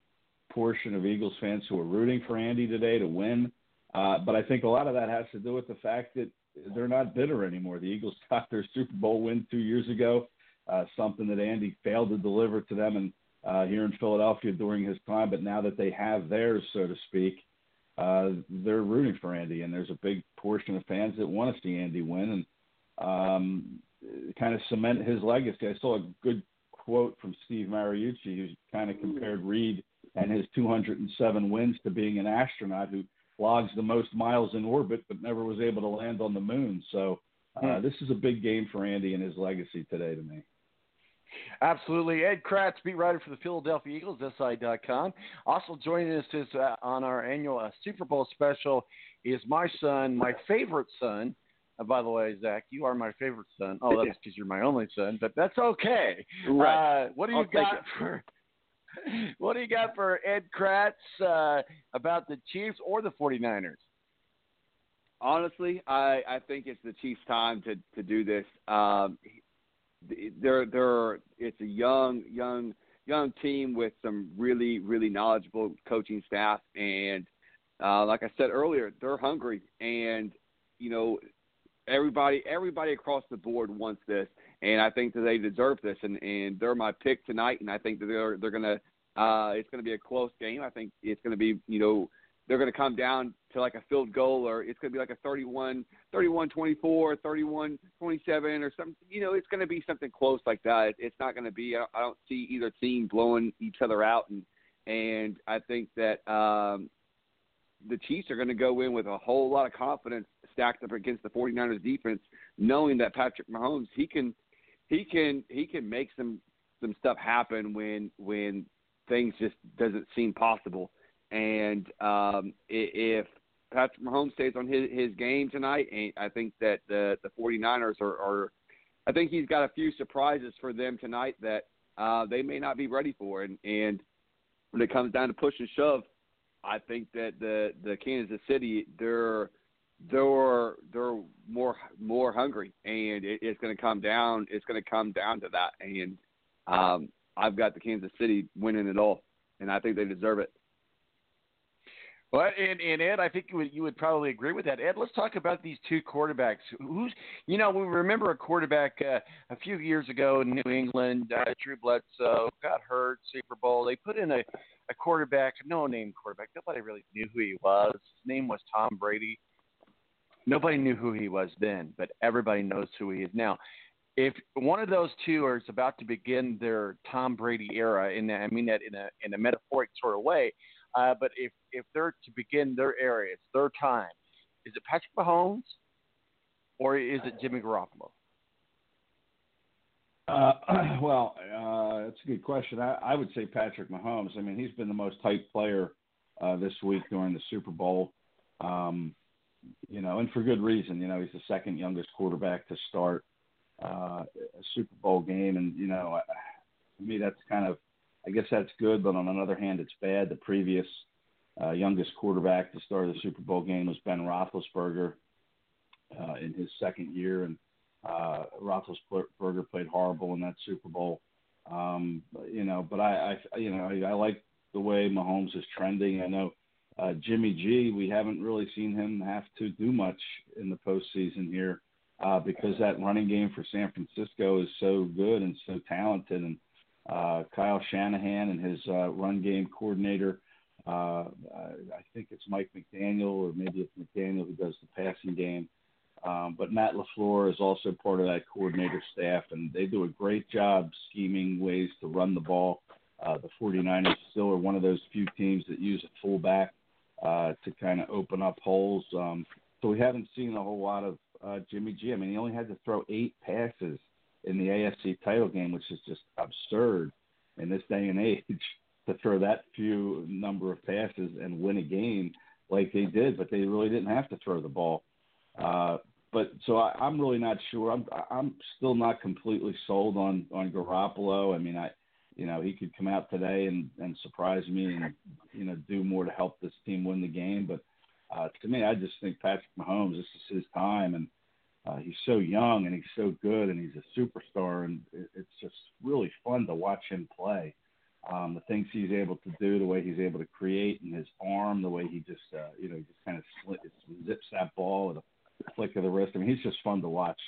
S21: portion of Eagles fans who are rooting for Andy today to win. Uh, but I think a lot of that has to do with the fact that they're not bitter anymore. The Eagles <laughs> got their Super Bowl win two years ago, uh, something that Andy failed to deliver to them, and uh, here in Philadelphia during his time, but now that they have theirs, so to speak, uh, they're rooting for Andy, and there's a big portion of fans that want to see Andy win and um, kind of cement his legacy. I saw a good quote from Steve Mariucci, who kind of compared Reid and his 207 wins to being an astronaut who logs the most miles in orbit but never was able to land on the moon. So uh, hmm. this is a big game for Andy and his legacy today to me.
S24: Absolutely. Ed Kracz, beat writer for the Philadelphia Eagles, SI.com. Also joining us is, uh, on our annual uh, Super Bowl special is my son, my favorite son. Uh, by the way, Zach, you are my favorite son. Oh, that's <laughs> because you're my only son, but that's okay.
S20: Right.
S24: Uh, what do you
S20: I'll
S24: got for <laughs> what do you got for Ed Kracz uh, about the Chiefs or the 49ers?
S20: Honestly, I, I think it's the Chiefs' time to, to do this. Um, they're they're it's a young young young team with some really really knowledgeable coaching staff. And uh, like I said earlier, they're hungry. And you know everybody everybody across the board wants this. And I think that they deserve this. And and they're my pick tonight. And I think that they're they're gonna uh, it's gonna be a close game. I think it's gonna be you know they're going to come down to like a field goal or it's going to be like a 31 31 24 31 27 or something you know it's going to be something close like that it's not going to be I don't see either team blowing each other out and and I think that um the Chiefs are going to go in with a whole lot of confidence stacked up against the 49ers defense, knowing that Patrick Mahomes he can he can he can make some some stuff happen when when things just doesn't seem possible. And um, if Patrick Mahomes stays on his, his game tonight, and I think that the the 49ers are, are I think he's got a few surprises for them tonight that uh, they may not be ready for. And and when it comes down to push and shove, I think that the the Kansas City they're they're they're more more hungry, and it, it's going to come down. It's going to come down to that, and um, I've got the Kansas City winning it all, and I think they deserve it.
S8: Well, and, and Ed, I think you would you would probably agree with that. Ed, let's talk about these two quarterbacks. Who's you know we remember a quarterback uh, a few years ago in New England, uh, Drew Bledsoe got hurt, Super Bowl. They put in a a quarterback, no name quarterback. Nobody really knew who he was. His name was Tom Brady. Nobody knew who he was then, but everybody knows who he is now. If one of those two is about to begin their Tom Brady era, and I mean that in a in a metaphoric sort of way, uh, but if if they're to begin their era, it's their time. Is it Patrick Mahomes or is it Jimmy Garoppolo?
S21: Uh, <clears throat> well, uh, that's a good question. I, I would say Patrick Mahomes. I mean, he's been the most hyped player uh, this week during the Super Bowl. Um, you know, and for good reason. You know, he's the second youngest quarterback to start uh, a Super Bowl game, and you know, to me, that's kind of, I guess that's good, but on another hand, it's bad. The previous uh, youngest quarterback to start the Super Bowl game was Ben Roethlisberger uh, in his second year, and uh, Roethlisberger played horrible in that Super Bowl. Um, you know, but I, I you know, I, I like the way Mahomes is trending. I know uh, Jimmy G. We haven't really seen him have to do much in the postseason here uh, because that running game for San Francisco is so good and so talented, and uh, Kyle Shanahan and his uh, run game coordinator. Uh, I think it's Mike McDaniel, or maybe it's McDaniel who does the passing game. Um, but Matt LaFleur is also part of that coordinator staff, and they do a great job scheming ways to run the ball. Uh, the 49ers still are one of those few teams that use a fullback uh, to kind of open up holes. Um, so we haven't seen a whole lot of uh, Jimmy G. I mean, he only had to throw eight passes in the AFC title game, which is just absurd in this day and age <laughs> to throw that few number of passes and win a game like they did. But they really didn't have to throw the ball. Uh, but so I, I'm really not sure. I'm I'm still not completely sold on on Garoppolo. I mean, I you know he could come out today and and surprise me and you know do more to help this team win the game. But uh, to me, I just think Patrick Mahomes. This is his time, and uh, he's so young and he's so good and he's a superstar, and it, it's just really fun to watch him play. Um, the things he's able to do, the way he's able to create, and his arm, the way he just uh, you know he just kind of slit, zips that ball at a flick of the wrist. I mean, he's just fun to watch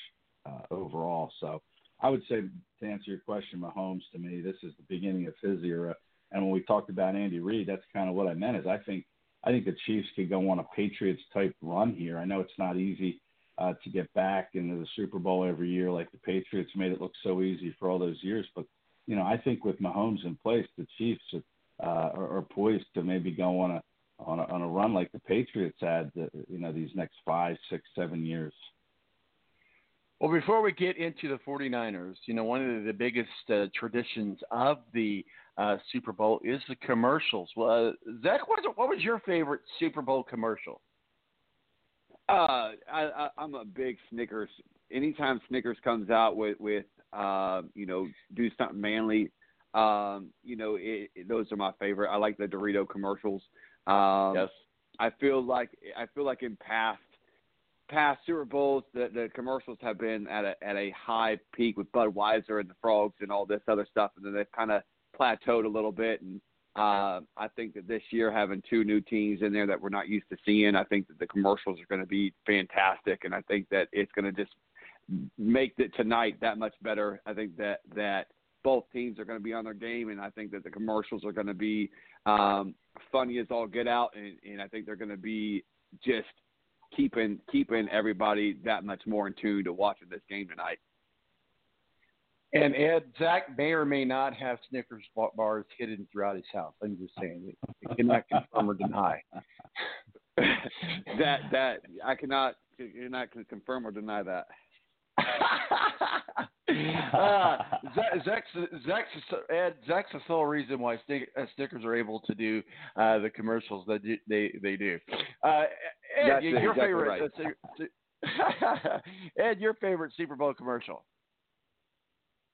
S21: uh, overall. So I would say to answer your question, Mahomes to me, this is the beginning of his era. And when we talked about Andy Reid, that's kind of what I meant. Is I think I think the Chiefs could go on a Patriots type run here. I know it's not easy uh, to get back into the Super Bowl every year like the Patriots made it look so easy for all those years. But you know, I think with Mahomes in place, the Chiefs uh, are, are poised to maybe go on a on a, on a run like the Patriots had, the, you know, these next five, six, seven years.
S8: Well, before we get into the 49ers, you know, one of the biggest uh, traditions of the uh, Super Bowl is the commercials. Well, uh, Zach, what was, what was your favorite Super Bowl commercial?
S20: Uh, I, I, I'm a big Snickers. Anytime Snickers comes out with with uh, you know, do something manly, um, you know, it, it, those are my favorite. I like the Dorito commercials. Um, yes. I feel like I feel like in past past Super Bowls, the, the commercials have been at a at a high peak with Budweiser and the Frogs and all this other stuff, and then they've kind of plateaued a little bit. And uh, I think that this year having two new teams in there that we're not used to seeing, I think that the commercials are going to be fantastic, and I think that it's going to just make it tonight that much better. I think that that both teams are going to be on their game, and I think that the commercials are going to be um, funny as all get out, and, and I think they're going to be just keeping keeping everybody that much more in tune to watching this game tonight.
S8: And Ed, Zach may or may not have Snickers bars hidden throughout his house. I'm just saying, he cannot confirm or deny.
S20: that that I cannot you're not to confirm or deny that. <laughs>
S8: uh, Zach, Zach's, Zach's, Ed, Zach's the sole reason why uh, Snickers are able to do uh, the commercials that do, they they do. Uh, Ed, your
S20: exactly
S8: favorite.
S20: right.
S8: uh, <laughs> Ed, your favorite Super Bowl commercial?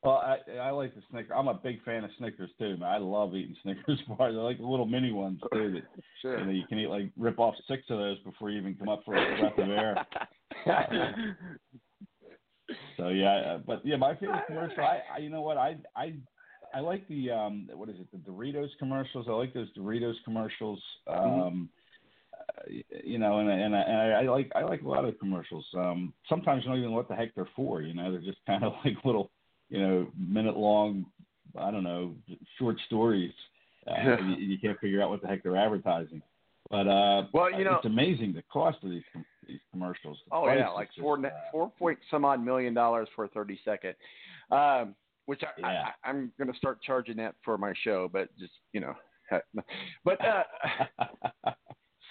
S21: Well, I I like the Snickers. I'm a big fan of Snickers too, man. I love eating Snickers <laughs> bars. I like the little mini ones too. That
S20: Sure.
S21: you know you can eat like rip off six of those before you even come up for a breath of air. <laughs> So yeah, uh, but yeah, my favorite commercial. I, I you know what I I I like the um what is it the Doritos commercials. I like those Doritos commercials. Um, uh, you know, and and I, and I, I like I like a lot of commercials. Um, sometimes you don't even know what the heck they're for. You know, they're just kind of <laughs> like little you know minute long. I don't know short stories. Uh,
S8: Yeah.
S21: you, you can't figure out what the heck they're advertising. But uh,
S8: Well, you know-
S21: it's amazing the cost of these com- these commercials. The
S8: Oh yeah, like
S21: just,
S8: four ne- four point some odd million dollars for a thirty second. Um, which I, I, I I'm going to start charging that for my show, but just you know, but uh, <laughs>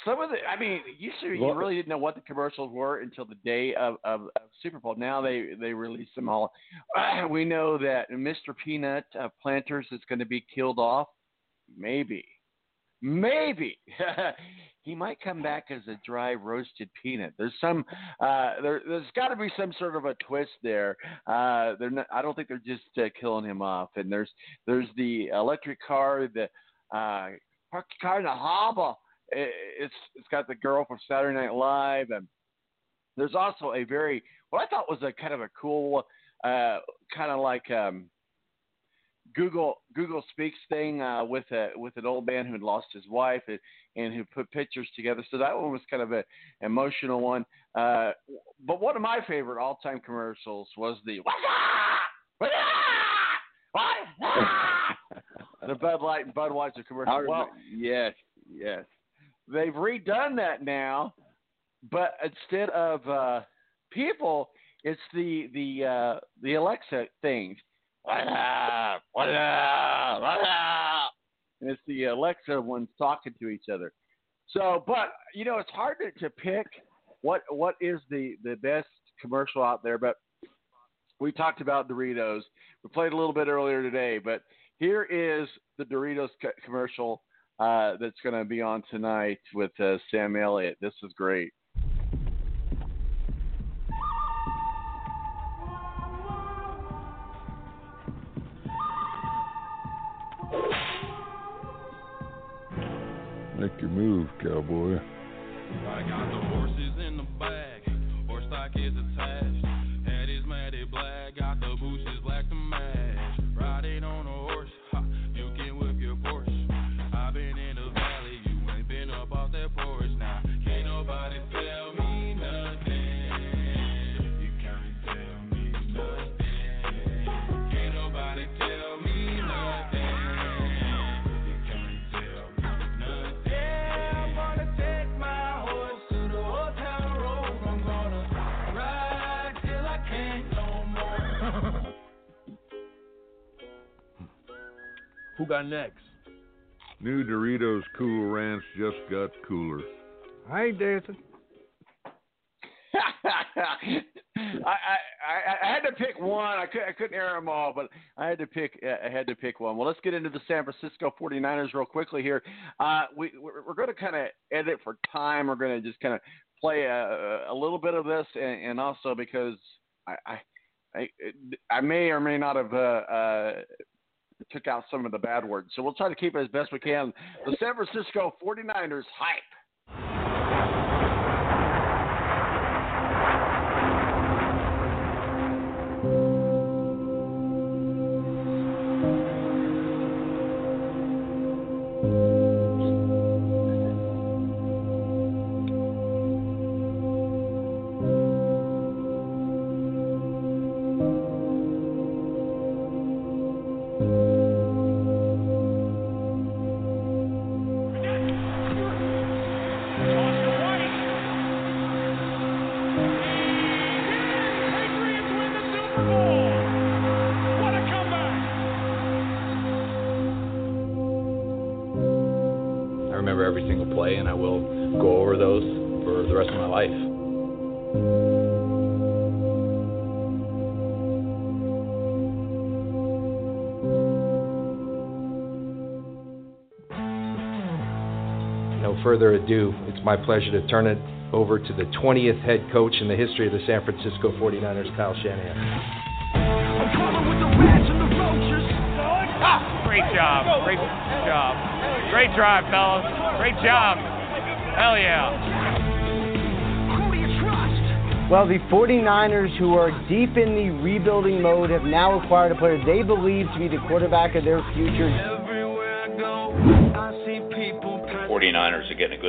S8: some of the I mean, used to you really didn't know what the commercials were until the day of, of, of Super Bowl. Now they they release them all. Uh, <clears throat> we know that Mr. Peanut uh, Planters is going to be killed off. Maybe, maybe <laughs> he might come back as a dry roasted peanut. There's some uh, there, there's got to be some sort of a twist there. Uh, they're not, I don't think they're just uh, killing him off. And there's there's the electric car, the uh, park your car in the harbor. It, it's it's got the girl from Saturday Night Live, and there's also a very what I thought was a kind of a cool uh, kind of like um, Google Google Speaks thing uh, with a with an old man who had lost his wife and, and who put pictures together. So that one was kind of an emotional one. Uh, but one of my favorite all time commercials was the <laughs> the Bud Light and Budweiser commercial. Well,
S20: yes, yes.
S8: They've redone that now, but instead of uh, people, it's the the uh, the Alexa thing. What up? What up? What up? And it's the Alexa ones talking to each other. So, but you know, it's hard to, to pick what what is the the best commercial out there. But we talked about Doritos. We played a little bit earlier today, but here is the Doritos co- commercial uh, that's going to be on tonight with uh, Sam Elliott. This is great.
S9: Make your move, cowboy.
S10: I got the horses in the bag, horse stock is attached.
S9: Who got next? New Doritos Cool Ranch just got cooler.
S28: I ain't dancing.
S8: I, I, I I had to pick one. I, could, I couldn't air them all, but I had to pick. uh, I had to pick one. Well, let's get into the San Francisco 49ers real quickly here. Uh, we we're, we're going to kind of edit for time. We're going to just kind of play a, a little bit of this, and, and also because I, I I I may or may not have uh, uh, took out some of the bad words. So we'll try to keep it as best we can. The San Francisco 49ers hype.
S28: Further ado, it's my pleasure to turn it over to the 20th head coach in the history of the San Francisco 49ers, Kyle Shanahan.
S29: Ah, great job. Great job. Great drive, fellas. Great job. Hell yeah.
S30: Well, the 49ers, who are deep in the rebuilding mode, have now acquired a player they believe to be the quarterback of their future.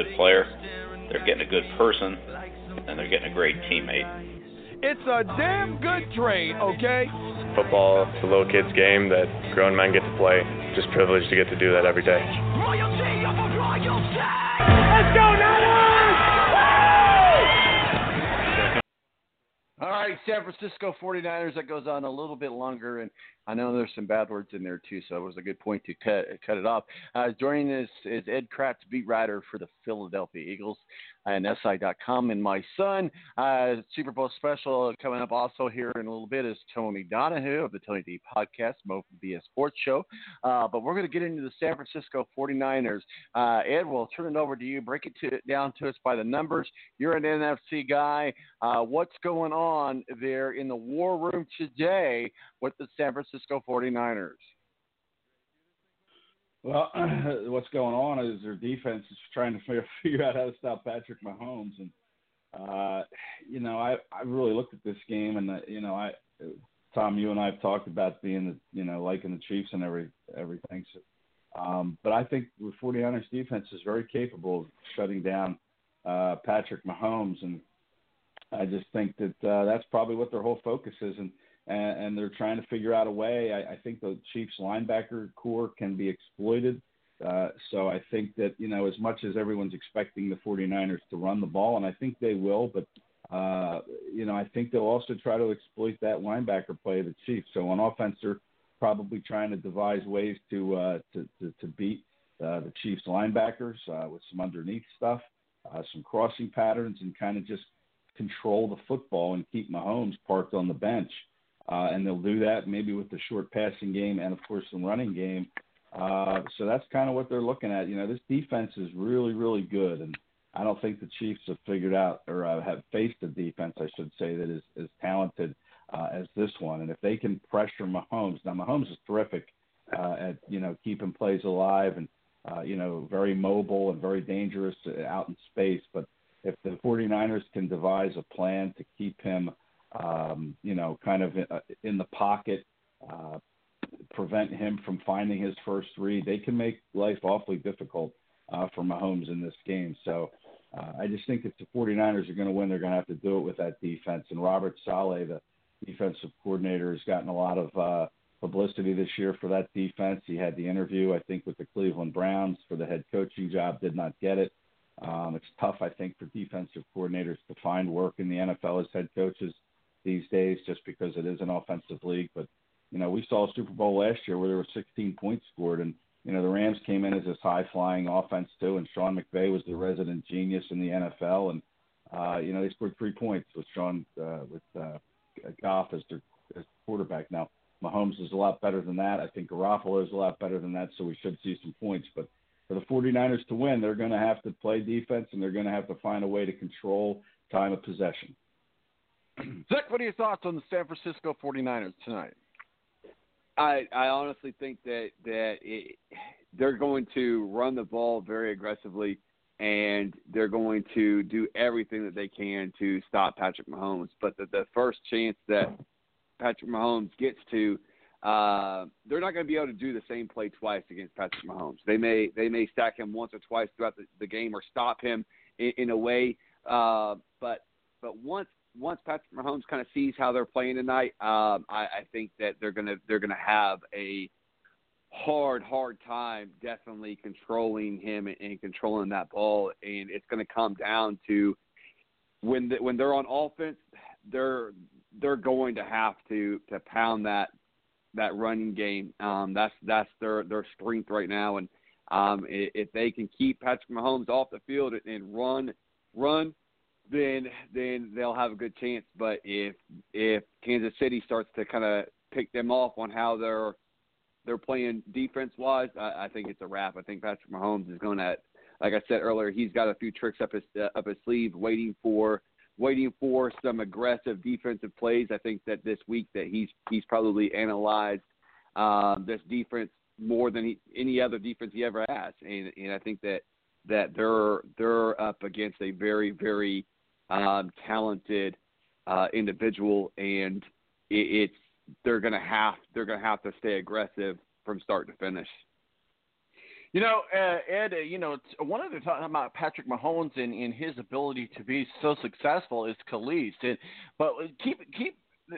S31: Good player, they're getting a good person, and they're getting a great teammate.
S32: It's a damn good trade, okay?
S33: Football, it's a little kid's game that grown men get to play. Just privileged to get to do that every day.
S15: Let's go, Niners!
S8: All right, San Francisco 49ers. That goes on a little bit longer, and I know there's some bad words in there too, so it was a good point to cut cut it off. Uh, joining us is Ed Kracz, beat writer for the Philadelphia Eagles and SI.com, and my son. Uh, Super Bowl special coming up also here in a little bit is Tony Donahue of the Tony D Podcast, Mo from Sports Show. Uh, but we're going to get into the San Francisco 49ers. Uh, Ed, we'll turn it over to you. Break it to, down to us by the numbers. You're an NFC guy. Uh, what's going on there in the war room today with the San Francisco 49ers?
S21: Well, <clears throat> what's going on is their defense is trying to figure, <laughs> figure out how to stop Patrick Mahomes, and uh, you know, I I really looked at this game, and uh, you know, I Tom, you and I have talked about being the you know liking the Chiefs and every everything. So, um, but I think the 49ers defense is very capable of shutting down uh, Patrick Mahomes, and I just think that uh, that's probably what their whole focus is, and and, and they're trying to figure out a way. I, I think the Chiefs linebacker core can be exploited. Uh, so I think that, you know, as much as everyone's expecting the 49ers to run the ball, and I think they will, but, uh, you know, I think they'll also try to exploit that linebacker play of the Chiefs. So on offense, they're probably trying to devise ways to, uh, to, to, to beat uh, the Chiefs linebackers uh, with some underneath stuff, uh, some crossing patterns, and kind of just control the football and keep Mahomes parked on the bench. Uh, and they'll do that maybe with the short passing game and, of course, the running game. Uh, so that's kind of what they're looking at. You know, this defense is really, really good, and I don't think the Chiefs have figured out or uh, have faced a defense, I should say, that is as talented uh, as this one. And if they can pressure Mahomes, now Mahomes is terrific uh, at you know keeping plays alive and uh, you know very mobile and very dangerous out in space. But if the 49ers can devise a plan to keep him, um, you know, kind of in, uh, in the pocket. Uh, prevent him from finding his first three. They can make life awfully difficult uh, for Mahomes in this game. So uh, I just think if the 49ers are going to win, they're going to have to do it with that defense. And Robert Saleh, the defensive coordinator, has gotten a lot of uh, publicity this year for that defense. He had the interview, I think, with the Cleveland Browns for the head coaching job, did not get it. Um, it's tough, I think, for defensive coordinators to find work in the NFL as head coaches these days just because it is an offensive league. But you know, we saw a Super Bowl last year where there were 16 points scored, and you know the Rams came in as this high-flying offense too, and Sean McVay was the resident genius in the NFL, and uh, you know they scored three points with Sean uh, with uh, Goff as their as quarterback. Now Mahomes is a lot better than that. I think Garoppolo is a lot better than that, so we should see some points. But for the 49ers to win, they're going to have to play defense, and they're going to have to find a way to control time of possession. <clears throat>
S8: Zach, what are your thoughts on the San Francisco 49ers tonight?
S20: I I honestly think that that it, they're going to run the ball very aggressively, and they're going to do everything that they can to stop Patrick Mahomes. But the, the first chance that Patrick Mahomes gets to, uh, they're not going to be able to do the same play twice against Patrick Mahomes. They may they may stack him once or twice throughout the, the game or stop him in, in a way. Uh, but but once once Patrick Mahomes kind of sees how they're playing tonight, um, I, I think that they're gonna they're gonna have a hard hard time definitely controlling him and, and controlling that ball, and it's gonna come down to when the, when they're on offense, they're they're going to have to to pound that that running game. Um, that's that's their their strength right now, and um, if they can keep Patrick Mahomes off the field and run run then then they'll have a good chance. But if if Kansas City starts to kind of pick them off on how they're they're playing defense wise, I, I think it's a wrap. I think Patrick Mahomes is going to, like I said earlier, he's got a few tricks up his uh, up his sleeve, waiting for waiting for some aggressive defensive plays. I think that this week that he's he's probably analyzed um, this defense more than he, any other defense he ever has, and and I think that that they're they're up against a very very um, talented uh, individual, and it, it's they're gonna have they're gonna have to stay aggressive from start to finish.
S8: You know, uh, Ed, uh, you know, one of the talking about Patrick Mahomes and, and his ability to be so successful is Khalid. And, but keep keep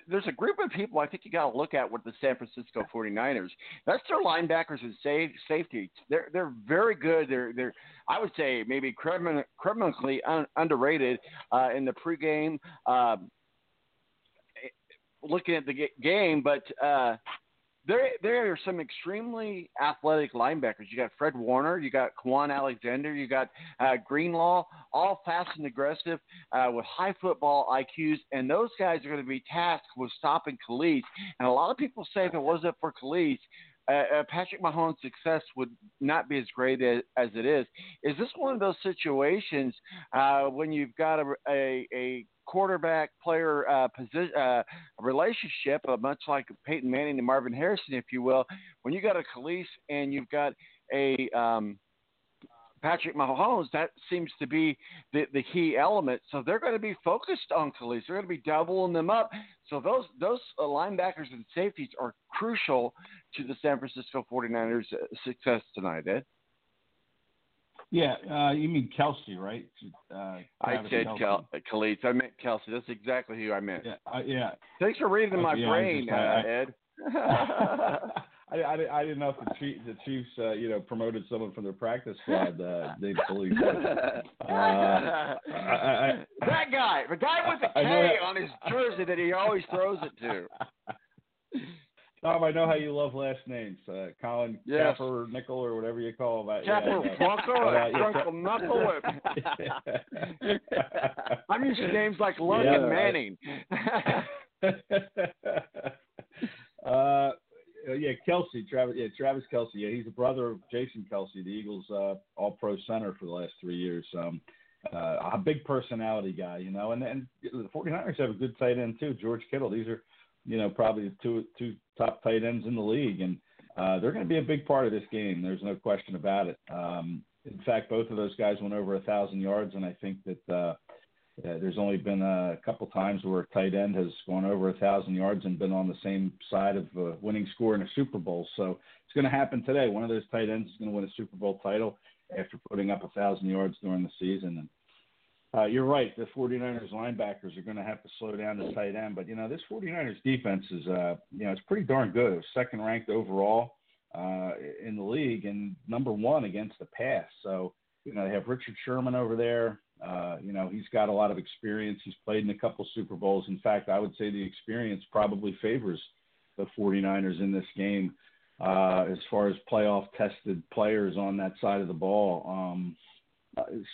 S8: there's a group of people I think you got to look at with the San Francisco 49ers. That's their linebackers and safe, safety. They're they're very good. They're they're I would say maybe criminally un, underrated uh, in the pregame. Uh, looking at the game, but uh, there there are some extremely athletic linebackers. You got Fred Warner, you got Kwon Alexander, you got uh, Greenlaw, all fast and aggressive uh, with high football IQs, and those guys are going to be tasked with stopping Khalid. And a lot of people say if it wasn't for Khalid, uh, uh, Patrick Mahomes' success would not be as great as, as, it is. Is this one of those situations uh, when you've got a, a, a quarterback player uh, position, uh, relationship, uh, much like Peyton Manning and Marvin Harrison, if you will, when you got a Khalid and you've got a um, Patrick Mahomes, that seems to be the, the key element. So they're going to be focused on Khalid. They're going to be doubling them up. So those those uh, linebackers and safeties are crucial to the San Francisco 49ers' uh, success tonight, Ed.
S21: Yeah, uh, you mean Kelce, right? Uh,
S8: I said Kel- Khalid. I meant Kelce. That's exactly who I meant.
S21: Yeah, uh, yeah.
S8: Thanks for reading
S21: uh,
S8: my
S21: yeah,
S8: brain,
S21: just, I,
S8: Ed. <laughs> <laughs>
S21: I, I, I, didn't know if the, Chiefs, the Chiefs, uh, you know, promoted someone from their practice squad uh. <laughs> Uh, I, I,
S8: that guy, the guy with the K on his jersey that he always throws it to.
S21: Tom, I know how you love last names. Uh, Colin
S8: yes.
S21: Capper Nickel or whatever you call that.
S8: Capper
S21: yeah,
S8: Knuckle <laughs> I'm used to names like London
S21: yeah,
S8: Manning. <laughs>
S21: uh, yeah, Kelce, Travis, yeah, Travis Kelce. Yeah, he's a brother of Jason Kelce, the Eagles' uh, All-Pro center for the last three years. Um, uh, a big personality guy, you know, and and the 49ers have a good tight end too, George Kittle. These are you know, probably the two two top tight ends in the league, and uh, they're going to be a big part of this game. There's no question about it. Um, in fact, both of those guys went over a thousand yards, and I think that uh, there's only been a couple times where a tight end has gone over a thousand yards and been on the same side of a winning score in a Super Bowl. So it's going to happen today. One of those tight ends is going to win a Super Bowl title after putting up a thousand yards during the season, and uh, you're right. The 49ers linebackers are going to have to slow down the tight end. But, you know, this 49ers defense is, uh, you know, it's pretty darn good. It was second ranked overall uh, in the league and number one against the pass. So, you know, they have Richard Sherman over there. Uh, you know, he's got a lot of experience. He's played in a couple Super Bowls. In fact, I would say the experience probably favors the 49ers in this game uh, as far as playoff tested players on that side of the ball. Um,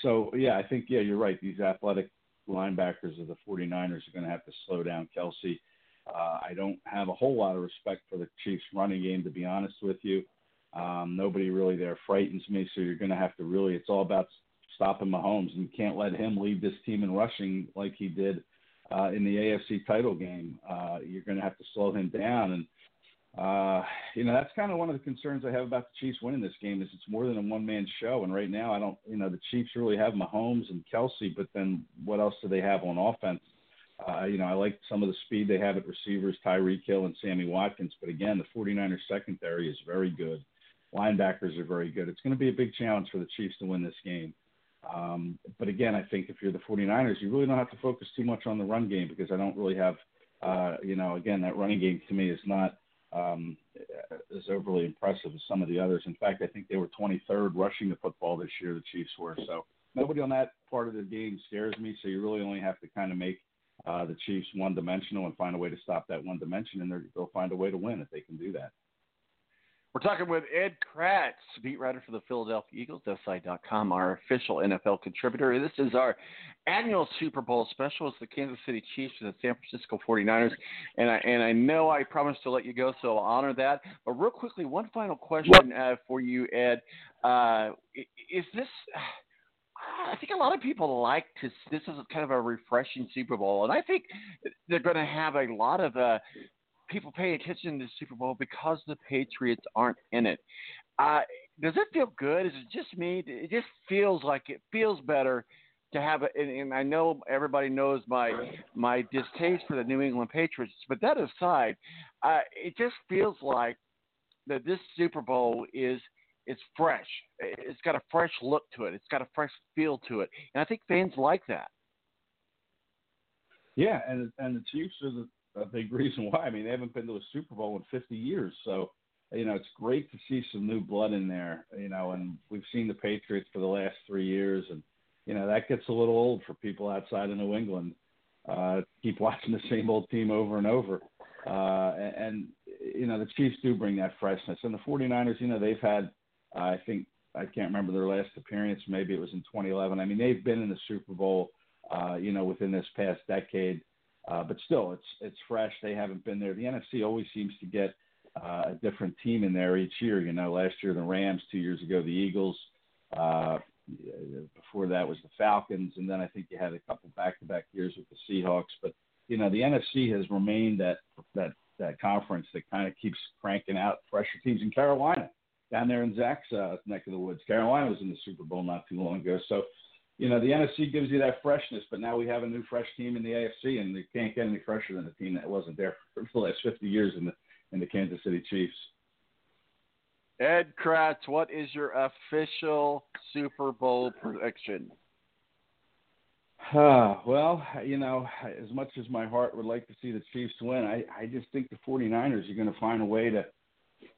S21: so yeah, I think yeah, you're right. These athletic linebackers of the 49ers are going to have to slow down Kelce. Uh, I don't have a whole lot of respect for the Chiefs' running game, to be honest with you. Um, nobody really there frightens me, so you're going to have to really. It's all about stopping Mahomes, and you can't let him lead this team in rushing like he did uh, in the AFC title game. Uh, you're going to have to slow him down, and uh, you know, that's kind of one of the concerns I have about the Chiefs winning this game is it's more than a one man show. And right now, I don't, you know, the Chiefs really have Mahomes and Kelce, but then what else do they have on offense? Uh, you know, I like some of the speed they have at receivers, Tyreek Hill and Sammy Watkins. But again, the 49ers secondary is very good. Linebackers are very good. It's going to be a big challenge for the Chiefs to win this game. Um, but again, I think if you're the 49ers, you really don't have to focus too much on the run game because I don't really have, uh, you know, again, that running game to me is not um, as overly impressive as some of the others. In fact, I think they were 23rd rushing the football this year. The Chiefs were so nobody on that part of the game scares me. So you really only have to kind of make uh, the Chiefs one dimensional and find a way to stop that one dimension, and they'll find a way to win if they can do that.
S8: We're talking with Ed Kracz, beat writer for the Philadelphia Eagles, SI.com, our official NFL contributor. This is our annual Super Bowl special. It's the Kansas City Chiefs and the San Francisco 49ers. And I, and I know I promised to let you go, so I'll honor that. But real quickly, one final question uh, for you, Ed. Uh, is this. I think a lot of people like to. This is kind of a refreshing Super Bowl, and I think they're going to have a lot of uh, people paying attention to the Super Bowl because the Patriots aren't in it. Uh, does it feel good? Is it just me? It just feels like it feels better to have it. And, and I know everybody knows my my distaste for the New England Patriots, but that aside, uh, it just feels like that this Super Bowl is it's fresh. It's got a fresh look to it. It's got a fresh feel to it, and I think fans like that.
S21: Yeah, and and the Chiefs are the a big reason why. I mean, they haven't been to a Super Bowl in 50 years, so you know it's great to see some new blood in there. You know, and we've seen the Patriots for the last three years, and you know that gets a little old for people outside of New England. Uh, keep <laughs> watching the same old team over and over. Uh, and, you know the Chiefs do bring that freshness, and the 49ers, you know, they've had uh, I think I can't remember their last appearance. Maybe it was in 2011. I mean, they've been in the Super Bowl, uh, you know, within this past decade. Uh, but still, it's it's fresh. They haven't been there. The NFC always seems to get uh, a different team in there each year. You know, last year the Rams, two years ago the Eagles. Uh, before that was the Falcons, and then I think you had a couple back-to-back years with the Seahawks. But you know, the NFC has remained that that that conference that kind of keeps cranking out fresher teams. In Carolina, down there in Zach's uh, neck of the woods, Carolina was in the Super Bowl not too long ago. So you know, the NFC gives you that freshness, but now we have a new fresh team in the AFC, and they can't get any fresher than a team that wasn't there <laughs> for the last 50 years in the in the Kansas City Chiefs.
S8: Ed Kracz, what is your official Super Bowl prediction?
S21: Uh, well, you know, as much as my heart would like to see the Chiefs win, I, I just think the 49ers are going to find a way to,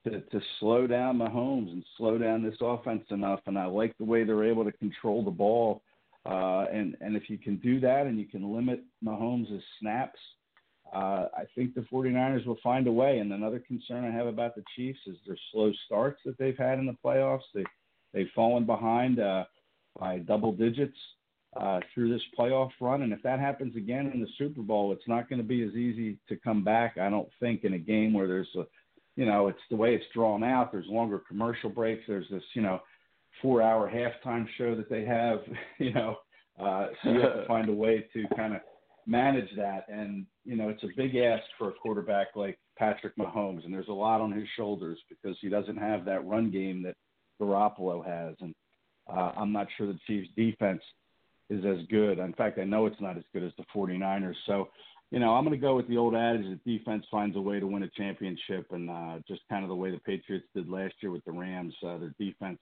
S21: to to slow down Mahomes and slow down this offense enough. And I like the way they're able to control the ball uh, and and if you can do that and you can limit Mahomes' snaps, uh, I think the 49ers will find a way. And another concern I have about the Chiefs is their slow starts that they've had in the playoffs. They they've fallen behind uh, by double digits uh, through this playoff run, and if that happens again in the Super Bowl, it's not going to be as easy to come back. I don't think in a game where there's a, you know, it's the way it's drawn out. There's longer commercial breaks. There's this, you know four hour halftime show that they have, <laughs> you know. Uh, so you have to <laughs> find a way to kind of manage that. And, you know, it's a big ask for a quarterback like Patrick Mahomes. And there's a lot on his shoulders because he doesn't have that run game that Garoppolo has. And uh, I'm not sure the Chiefs' defense is as good. In fact, I know it's not as good as the 49ers. So, you know, I'm going to go with the old adage that defense finds a way to win a championship, and uh, just kind of the way the Patriots did last year with the Rams. Uh, their defense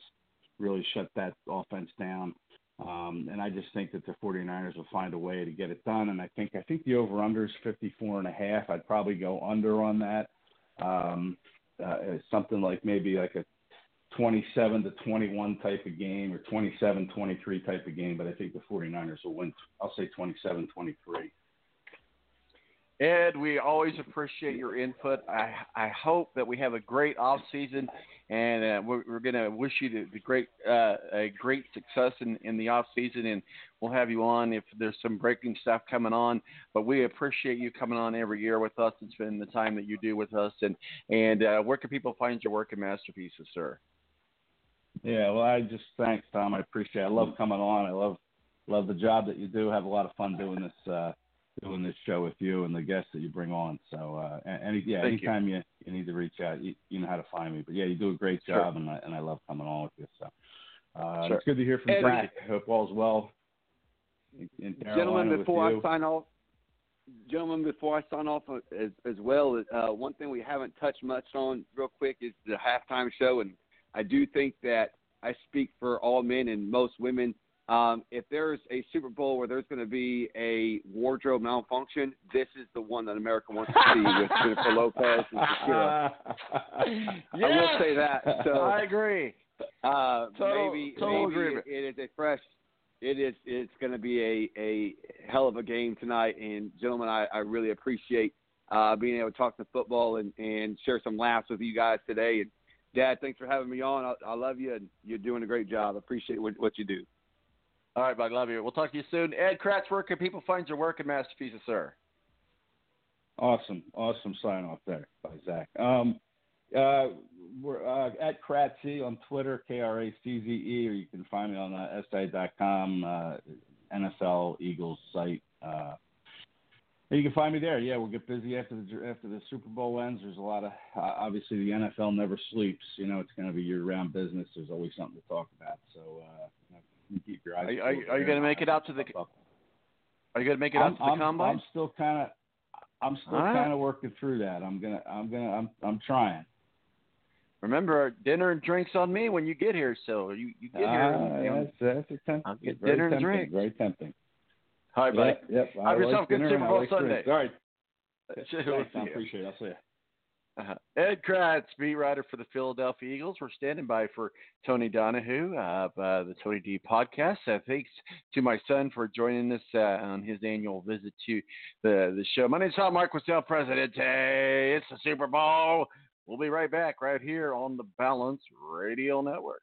S21: really shut that offense down. Um, and I just think that the 49ers will find a way to get it done. And I think I think the over under is 54 and a half. I'd probably go under on that. Um, uh, something like maybe like a 27 to 21 type of game or 27 23 type of game. But I think the 49ers will win. I'll say 27 23.
S8: Ed, we always appreciate your input. I I hope that we have a great off season, and uh, we're, we're going to wish you the, the great uh, a great success in, in the off season, and we'll have you on if there's some breaking stuff coming on. But we appreciate you coming on every year with us and spending the time that you do with us. And and uh, where can people find your work and masterpieces, sir?
S21: Yeah, well, I just thanks Tom. I appreciate. it. I love coming on. I love love the job that you do. Have a lot of fun doing this. Doing this show with you and the guests that you bring on. So, uh, any, yeah,
S8: Thank
S21: anytime you. you. you need to reach out, you, you know how to find me. But yeah, you do a great job,
S8: Sure.
S21: and I and I love coming on with you. So, uh,
S8: Sure.
S21: it's good to hear from
S20: Ed,
S21: Zach. I hope all's well. In, in
S20: gentlemen, before. I sign off, gentlemen, before I sign off uh, as as well, uh, one thing we haven't touched much on real quick is the halftime show, and I do think that I speak for all men and most women. Um, if there's a Super Bowl where there's going to be a wardrobe malfunction, this is the one that America wants to see with <laughs> Jennifer Lopez and Shakira. I will say that. So
S8: I agree.
S20: uh,
S8: Total-
S20: maybe
S8: total
S20: maybe
S8: agreement.
S20: it is a fresh. It is. It's going to be a a hell of a game tonight, and gentlemen, I, I really appreciate uh, being able to talk to football and and share some laughs with you guys today. And Dad, thanks for having me on. I, I love you, and you're doing a great job. I appreciate what, what you do.
S8: All right, bud. Love you. We'll talk to you soon. Ed Kracz, where can people find your work in Masterpieces, sir?
S21: Awesome, awesome sign off there by Zach. Um, uh, we're uh, at Kracze on Twitter, K R A C Z E, or you can find me on uh, SI.com, uh, NFL Eagles site. Uh, you can find me there. Yeah, we'll get busy after the after the Super Bowl ends. There's a lot of uh, obviously the NFL never sleeps. You know, it's going to be year-round business. There's always something to talk about. So uh, you keep your eyes.
S8: Are, are, are you going to make it out to the? Are you going to make it out
S21: I'm,
S8: to the
S21: I'm,
S8: combine?
S21: I'm still kind of. I'm still
S8: All right.
S21: kind of working through that. I'm gonna. I'm gonna. I'm. I'm trying.
S8: Remember, dinner and drinks on me when you get here. So you, you get here.
S21: Ah,
S8: you know,
S21: that's, that's a temp-
S8: I'll get
S21: very
S8: dinner and drinks.
S21: Very tempting.
S8: All right, buddy.
S21: Yep, yep. I
S8: Have
S21: like
S8: yourself a good
S21: dinner
S8: Super Bowl
S21: like
S8: Sunday.
S21: drinks. All right.
S8: Thanks,
S21: Thanks, I appreciate it. I'll see you.
S8: Uh-huh. Ed Kracz, beat writer for the Philadelphia Eagles. We're standing by for Tony Donahue of uh, the Tony D podcast. Uh, thanks to my son for joining us uh, on his annual visit to the, the show. My name is Tom Marquisel, Presidente. It's the Super Bowl. We'll be right back right here on the Balance Radio Network.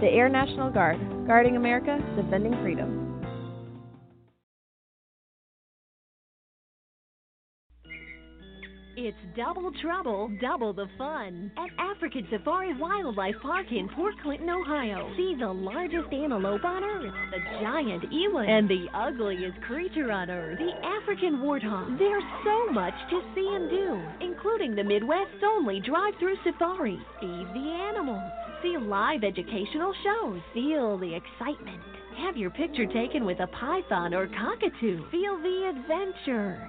S34: The Air National Guard, guarding America, defending freedom.
S35: It's double trouble, double the fun at African Safari Wildlife Park in Port Clinton, Ohio. See the largest antelope on earth, the giant eland, and the ugliest creature on earth, the African warthog. There's so much to see and do, including the Midwest's only drive-through safari. Feed the animals, see live educational shows, feel the excitement. Have your picture taken with a python or cockatoo. Feel the adventure.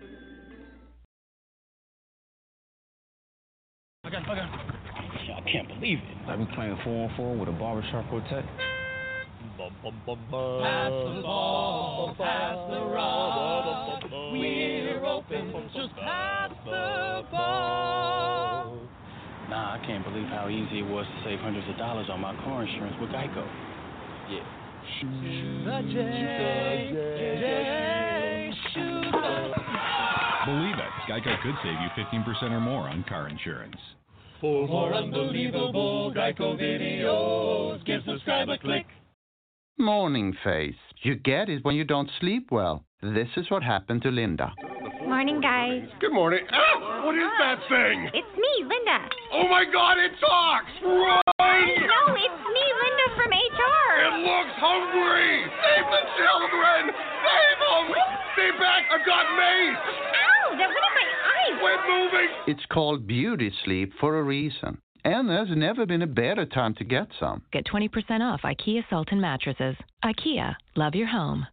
S36: I can't believe it. I've been playing four on four with a barbershop quartet.
S15: Pass the ball, pass the rock. We're open, just pass the ball.
S36: Nah, I can't believe how easy it was to save hundreds of dollars on my car insurance with Geico. Yeah.
S15: The J, J, shooter.
S37: Believe it, Geico could save you 15% or more on car insurance.
S15: For more unbelievable Geico videos, give subscribe a click.
S38: Morning face. You get it when you don't sleep well. This is what happened to Linda.
S39: Morning, guys.
S27: Good morning. Ah, what is that thing?
S39: It's me, Linda.
S27: Oh my God, it talks! Run!
S39: No, it's me, Linda from HR.
S27: It looks hungry! Save the children! Save them!
S4: stay back. I've got mace.
S39: Ow! They're winning my eyes.
S4: We're moving.
S40: It's called beauty sleep for a reason. And there's never been a better time to get some.
S41: Get 20% off IKEA Sultan mattresses. IKEA, love your home.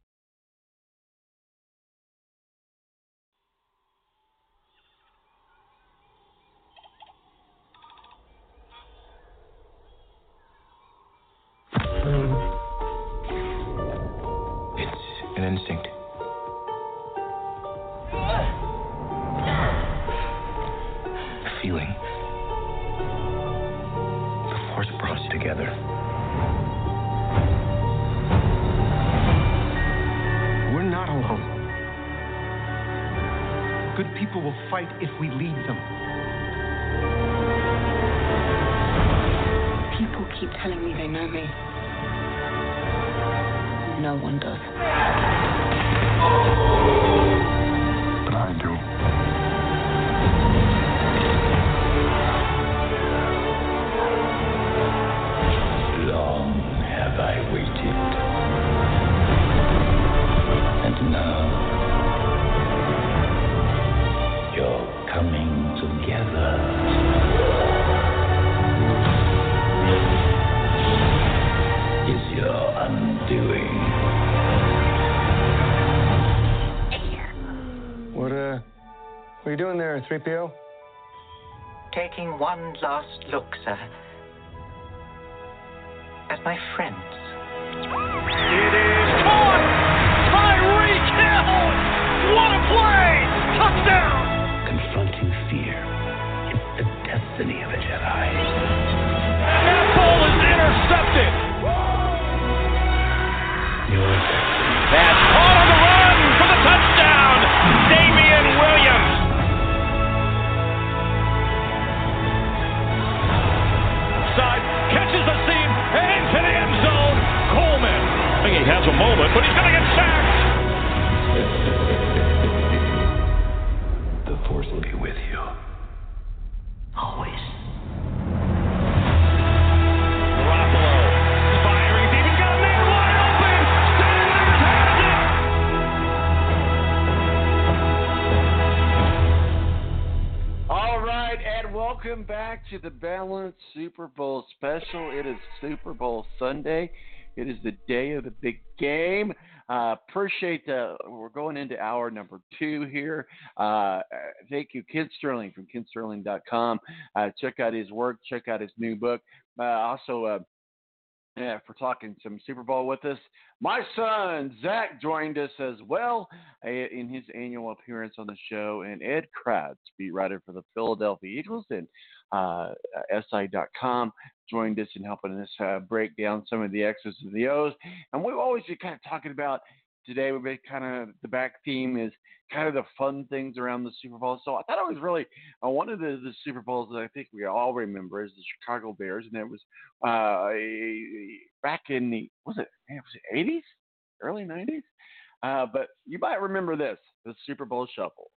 S1: People will fight if we lead them.
S42: People keep telling me they know me. No one does.
S1: But I do. Doing there, 3PO?
S3: Taking one last look, sir. At my friends. It is caught!
S4: Tyreek Hill! What a play! Touchdown! Has a moment, but he's going to get sacked.
S43: The Force will be with you. Always.
S4: Firing deep. He's got a man wide open. Sanders has it.
S8: All right, and welcome back to the Balanced Super Bowl special. It is Super Bowl Sunday. It is the day of the big game. Uh, appreciate the. We're going into hour number two here. Uh, thank you, Kent Sterling from KentSterling.com. Uh, check out his work. Check out his new book. Uh, also, uh, yeah, for talking some Super Bowl with us. My son Zach joined us as well uh, in his annual appearance on the show, and Ed Kracz, beat writer for the Philadelphia Eagles and uh, SI.com, joined us in helping us uh, break down some of the X's and the O's. And we've always been kind of talking about today. We've been kind of the back theme is kind of the fun things around the Super Bowl. So I thought it was really uh, one of the, the Super Bowls that I think we all remember is the Chicago Bears, and it was uh, back in the was it man, was it eighties, early nineties? Uh, but you might remember this, the Super Bowl Shuffle.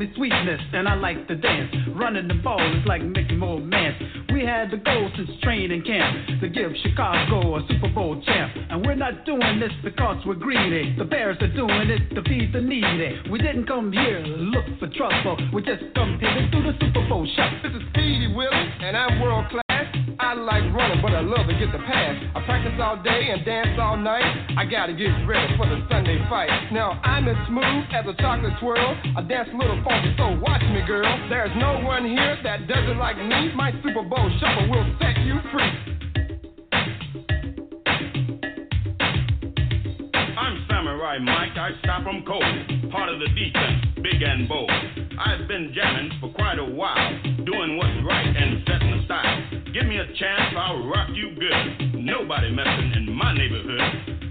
S44: Me sweetness, and I like to dance. Running the ball is like making more man. We had the goal since training camp to give Chicago a Super Bowl champ. And we're not doing this because we're greedy. The Bears are doing it to feed the needy. We didn't come here to look for trouble. We just come here to do the Super Bowl shuffle.
S45: This is Speedy Willie, and I'm world class. I like running, but I love to get the pass. I practice all day and dance all night. I gotta get ready for the Sunday fight. Now I'm as smooth as a chocolate swirl. I dance a little funky, so watch me, girl. There's no one here that does it like me. My Super Bowl shuffle will set you free.
S38: right mic, I stop them cold. Part of the defense, big and bold. I've been jamming for quite a while, doing what's right and setting the style. Give me a chance, I'll rock you good. Nobody messing in my neighborhood.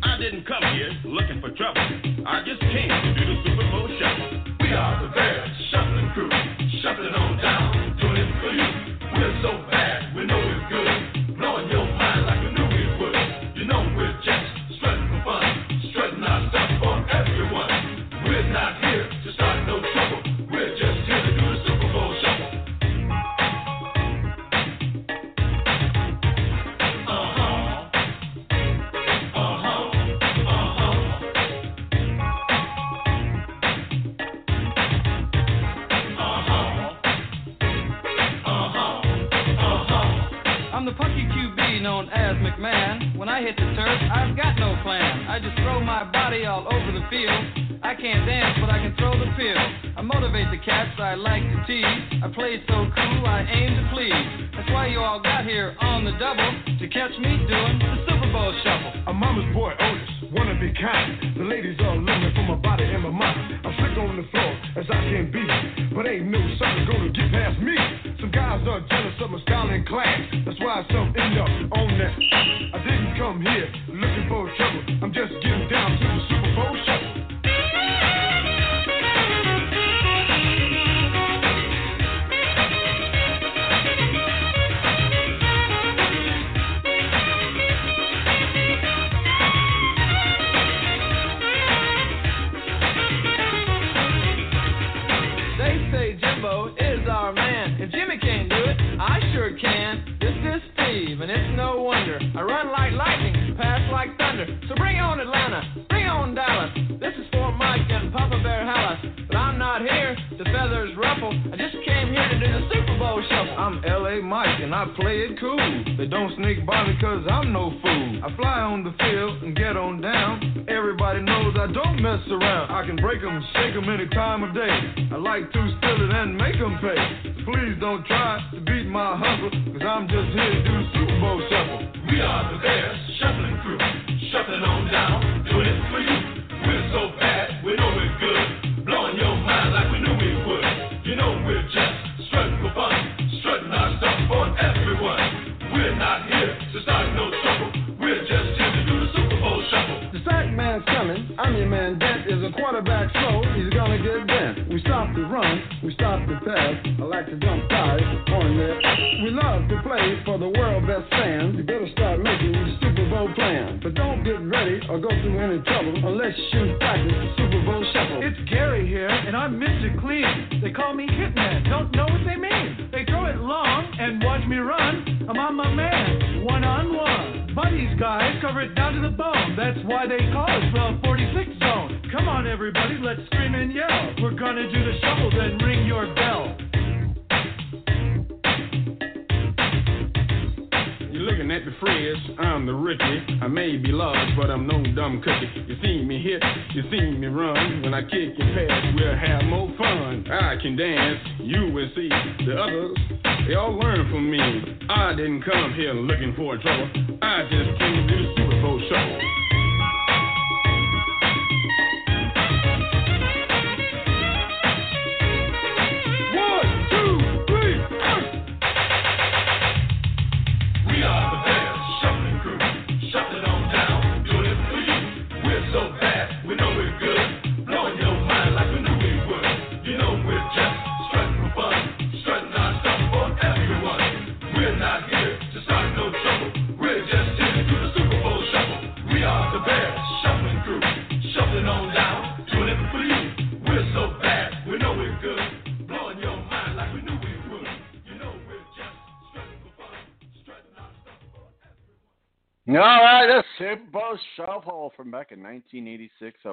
S38: I
S46: didn't come here looking for trouble. I just came to do the Super Bowl shuffle.
S27: We are the best Shuffling Crew, shuffling on down, doing it for you. We're so bad, we know we're good.
S44: I hit the turf, I've got no plan. I just throw my body all over the field. I can't dance, but I can throw the pill motivate the cats I like to tease. I play so cool, I aim to please. That's why you all got here on the double to catch me doing the Super Bowl shuffle.
S45: I'm mama's boy, Otis, wanna be kind. The ladies all looking for my body and my mind. I'm sick on the floor as I can be, but ain't no sucker gonna get past me. Some guys are jealous of my style and class. That's why some end up on that. I didn't come here looking for trouble. I'm just getting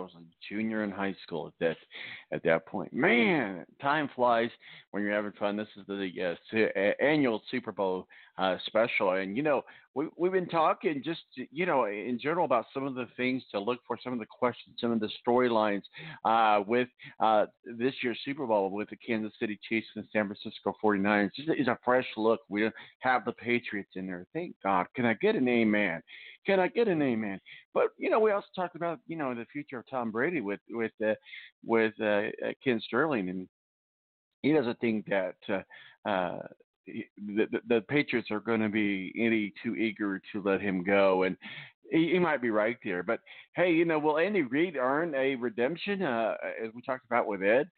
S8: was a junior in high school at that at that point. Man, time flies when you're having fun. This is the uh, annual Super Bowl uh, special, and you know we we've been talking just you know in general about some of the things to look for, some of the questions, some of the storylines uh, with uh, this year's Super Bowl with the Kansas City Chiefs and the San Francisco 49ers. Just is a fresh look. We have the Patriots in there. Thank God. Can I get an amen? Can I get an amen? But you know, we also talked about you know the future of Tom Brady with with uh, with uh, uh Kent Sterling, and he doesn't think that. Uh, uh, the, the, the Patriots are going to be any too eager to let him go, and he, he, might be right there. But hey, you know, will Andy Reid earn a redemption? Uh, as we talked about with Ed,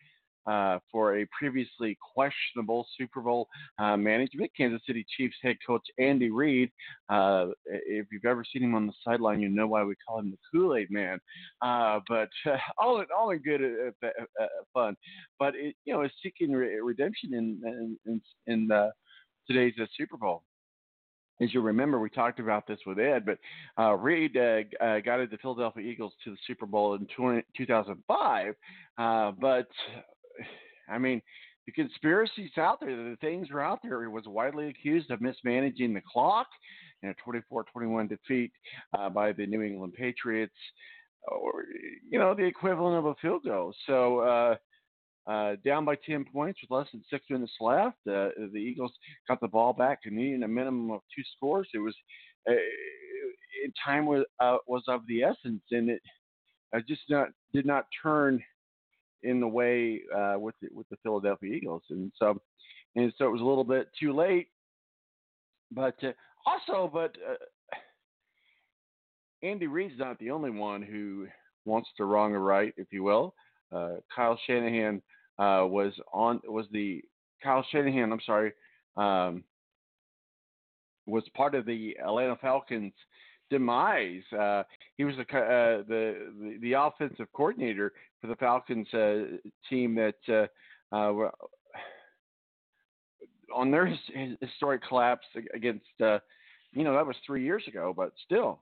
S8: uh, for a previously questionable Super Bowl uh, management? Kansas City Chiefs head coach Andy Reid. Uh, if you've ever seen him on the sideline, you know why we call him the Kool Aid Man. Uh, but <laughs> all in all in good uh, fun. But it, you know, is seeking re- redemption in in, in today's Super Bowl as you remember, we talked about this with Ed, but uh, Reid uh, uh, guided the Philadelphia Eagles to the Super Bowl in 20, 2005. Uh, but <sighs> I mean, the conspiracies out there, the things are out there. He was widely accused of mismanaging the clock in a 24-21 defeat uh, by the New England Patriots, or you know, the equivalent of a field goal. So uh, uh, down by 10 points with less than six minutes left. Uh, the Eagles got the ball back and needing a minimum of two scores. It was uh, time was uh, was of the essence, and it uh, just not did not turn in the way uh, with the, with the Philadelphia Eagles, and so and so it was a little bit too late. But also, but Andy Reid's not the only one who wants to wrong a right, if you will. Uh, Kyle Shanahan uh, was on was the Kyle Shanahan. I'm sorry, um, was part of the Atlanta Falcons demise. Uh, he was the, uh, the, the offensive coordinator for the Falcons uh, team that uh, uh, on their historic collapse against. Uh, you know that was three years ago, but still,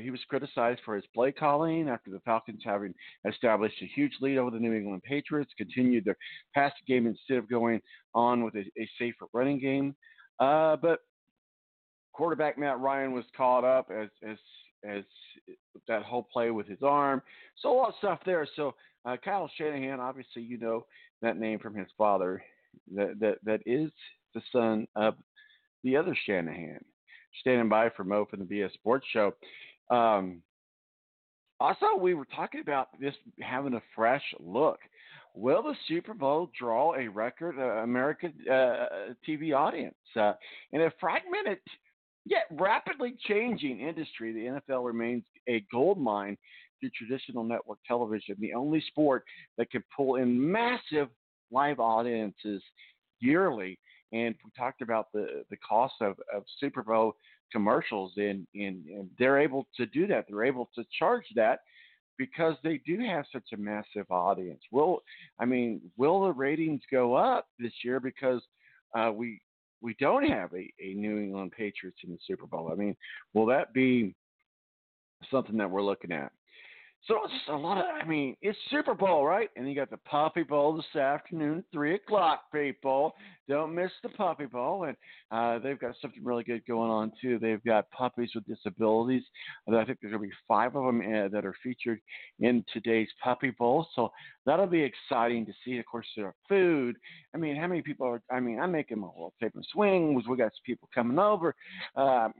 S8: he was criticized for his play calling after the Falcons, having established a huge lead over the New England Patriots, continued their passing game instead of going on with a, a safer running game. But quarterback Matt Ryan was caught up as as as that whole play with his arm. So a lot of stuff there. So uh, Kyle Shanahan, obviously you know that name from his father, that that that is the son of the other Shanahan standing by for Mo from the BS Sports Show. Um, also, we were talking about this having a fresh look. Will the Super Bowl draw a record uh, American uh, TV audience? Uh, in a fragmented yet rapidly changing industry, the NFL remains a gold mine through traditional network television, the only sport that can pull in massive live audiences yearly and we talked about the the cost of, of Super Bowl commercials, and, and, and they're able to do that. They're able to charge that because they do have such a massive audience. Will I mean, will the ratings go up this year because uh, we we don't have a, a New England Patriots in the Super Bowl? I mean, will that be something that we're looking at? So it's a lot of, I mean, it's Super Bowl, right? And you got the Puppy Bowl this afternoon, 3 o'clock, people. Don't miss the Puppy Bowl. And uh, they've got something really good going on, too. They've got puppies with disabilities. I think there's going to be five of them uh, that are featured in today's Puppy Bowl. So that'll be exciting to see. Of course, their food. I mean, how many people are, I mean, I'm making my world famous swings. We got some people coming over. Um,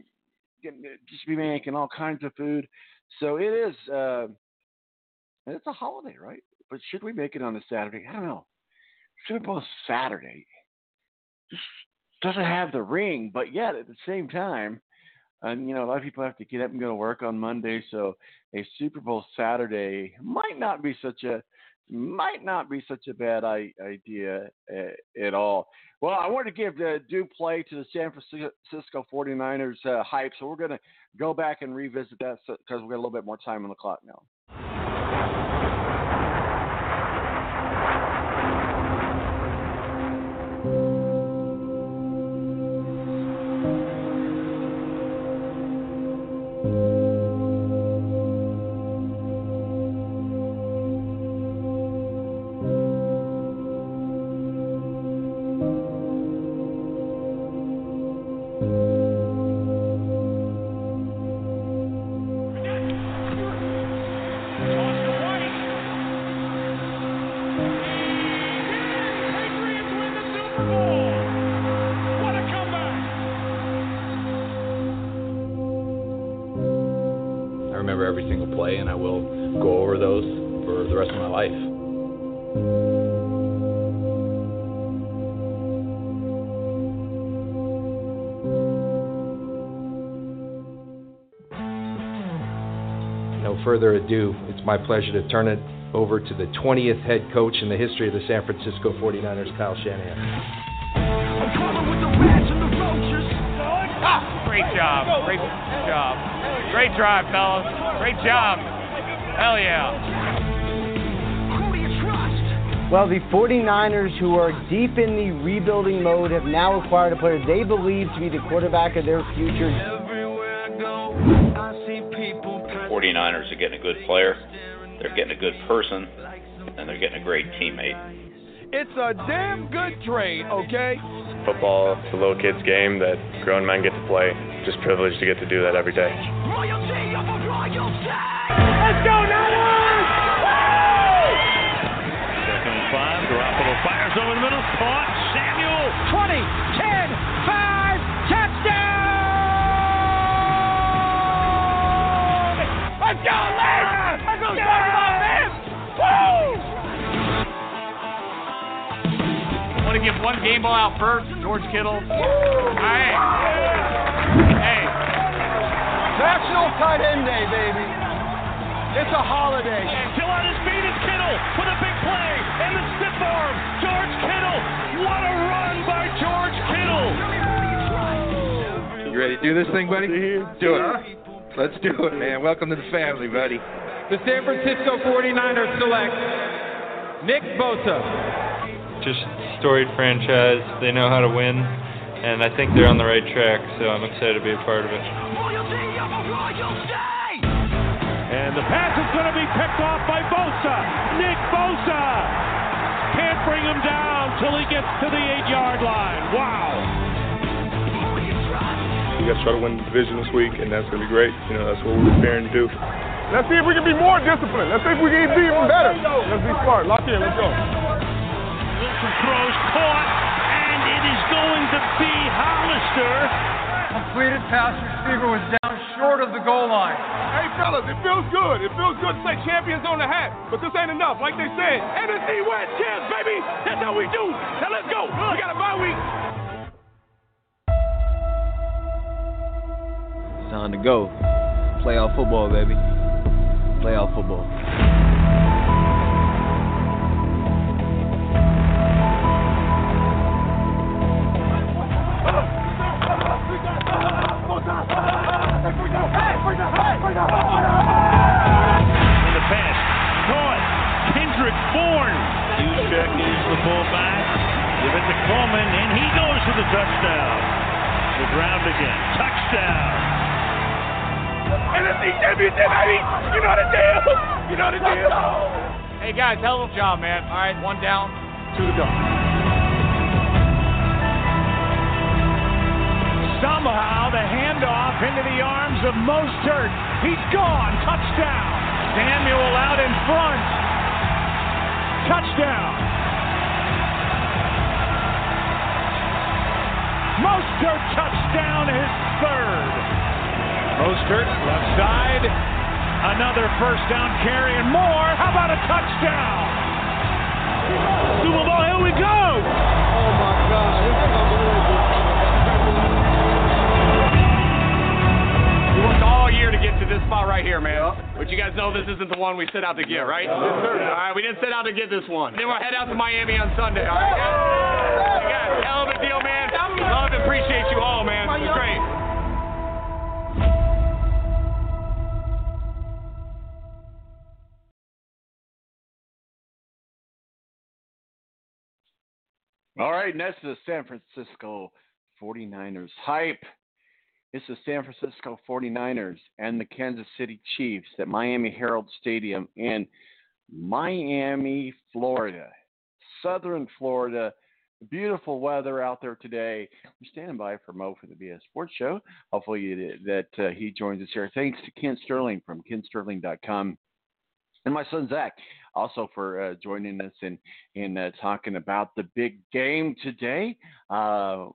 S8: just be making all kinds of food. So it is. Uh, and it's a holiday, right? But should we make it on a Saturday? I don't know. Should it Super Bowl Saturday just doesn't have the ring, but yet at the same time, and you know a lot of people have to get up and go to work on Monday, so a Super Bowl Saturday might not be such a might not be such a bad idea uh, at all. Well, I want to give the due play to the San Francisco 49ers uh, hype, so we're going to go back and revisit that because we've got a little bit more time on the clock now.
S28: Further ado, it's my pleasure to turn it over to the 20th head coach in the history of the San Francisco 49ers, Kyle Shanahan.
S18: Great job. Great job. Great drive, fellas. Great job. Hell yeah.
S30: Well, the 49ers, who are deep in the rebuilding mode, have now acquired a player they believe to be the quarterback of their future.
S47: Getting a good player, they're getting a good person, and they're getting a great teammate.
S45: It's a damn good trade, okay?
S48: Football, it's a little kid's game that grown men get to play. Just privileged to get to do that every day.
S27: Let's go, Niners!
S4: Second and five. Garoppolo fires over the middle. Caught.
S27: Let's go, Let's go, man! Woo!
S18: Want to give one game ball out first, George Kittle. Hey, hey,
S45: National Tight End Day, baby. It's a holiday.
S4: Still on his feet is Kittle with a big play and the stiff arm. George Kittle. What a run by George Kittle.
S49: You ready to do this thing, buddy? Do it. Let's do it, man. Welcome to the family, buddy.
S50: The San Francisco 49ers select Nick Bosa.
S51: Just storied franchise. They know how to win, and I think they're on the right track. So I'm excited to be a part of it.
S4: And the pass is going to be picked off by Bosa. Nick Bosa can't bring him down till he gets to the eight-yard line. Wow.
S48: We got to try to win the division this week, and that's going to be great. You know, that's what we're preparing to do.
S45: Let's see if we can be more disciplined. Let's see if we can be even better. Let's be smart. Lock in. Let's go.
S4: Wilson throws caught, and it is going to be Hollister.
S50: Completed pass receiver was down short of the goal line.
S45: Hey, fellas, it feels good. It feels good to say champions on the hat, but this ain't enough. Like they said, NFC West champs, baby. That's how we do. Now let's go. We got a bye week.
S52: Time to go. Playoff football, baby. Playoff football.
S4: In the pass, caught. Kendrick Bourne. Juszczyk is the fullback. Give it to Coleman, and he goes for the touchdown. The ground again. Touchdown.
S45: NFC championship, baby. You know the deal. You know the deal.
S18: hey guys, hell of a job, man. All right, one down, two to go.
S4: Somehow the handoff into the arms of Mostert. He's gone. Touchdown. Samuel out in front. Touchdown. Mostert touchdown, his third. Mostert left side. Another first down carry and more. How about a touchdown? Super Bowl, here we go.
S45: Oh my God, this is unbelievable.
S18: We worked all year to get to this spot right here, man. But you guys know this isn't the one we set out to get, right? All right, we didn't set out to get this one. Then we'll head out to Miami on Sunday, all right? Guys, hell of a deal, man. Love and appreciate you all, man. It's great.
S8: All right, next is the San Francisco 49ers hype. It's the San Francisco 49ers and the Kansas City Chiefs at Miami Herald Stadium in Miami, Florida. Southern Florida. Beautiful weather out there today. We're standing by for Mo for the BS Sports Show. Hopefully you, that uh, he joins us here. Thanks to Kent Sterling from kentsterling.com and my son Zach also for uh, joining us and in uh, talking about the big game today. Uh,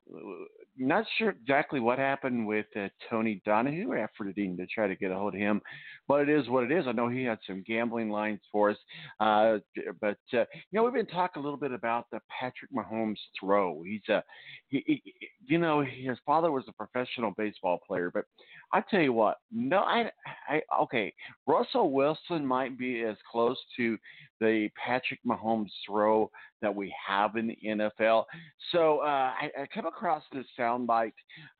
S8: not sure exactly what happened with Tony Donahue, efforting to try to get a hold of him but it is what it is. I know he had some gambling lines for us, uh, but uh, you know we've been talking a little bit about the Patrick Mahomes throw. He's a, he, he, you know, his father was a professional baseball player, but I tell you what, no, I, I, okay, Russell Wilson might be as close to the Patrick Mahomes throw that we have in the NFL. So uh, I, I come across this soundbite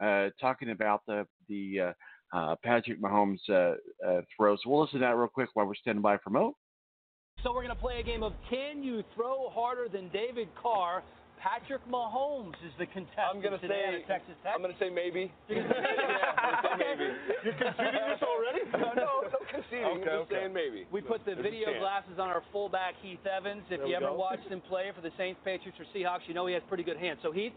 S8: uh, talking about the the uh, uh, Patrick Mahomes uh, uh, throw. So we'll listen to that real quick while we're standing by for Mo.
S53: So we're going to play a game of Can You Throw Harder Than David Carr? Patrick Mahomes is the contestant
S54: I'm gonna
S53: today
S54: say
S53: Texas Tech.
S54: I'm gonna say maybe. <laughs>
S53: You're
S54: yeah, I'm gonna say maybe.
S53: You're conceding this already? <laughs>
S54: no, no, no conceding.
S53: Okay,
S54: I'm just
S53: okay.
S54: saying maybe.
S53: We put the
S54: There's
S53: video glasses on our fullback Heath Evans. If
S54: There
S53: you ever
S54: go.
S53: watched him play for the Saints, Patriots, or Seahawks, you know he has pretty good hands. So Heath,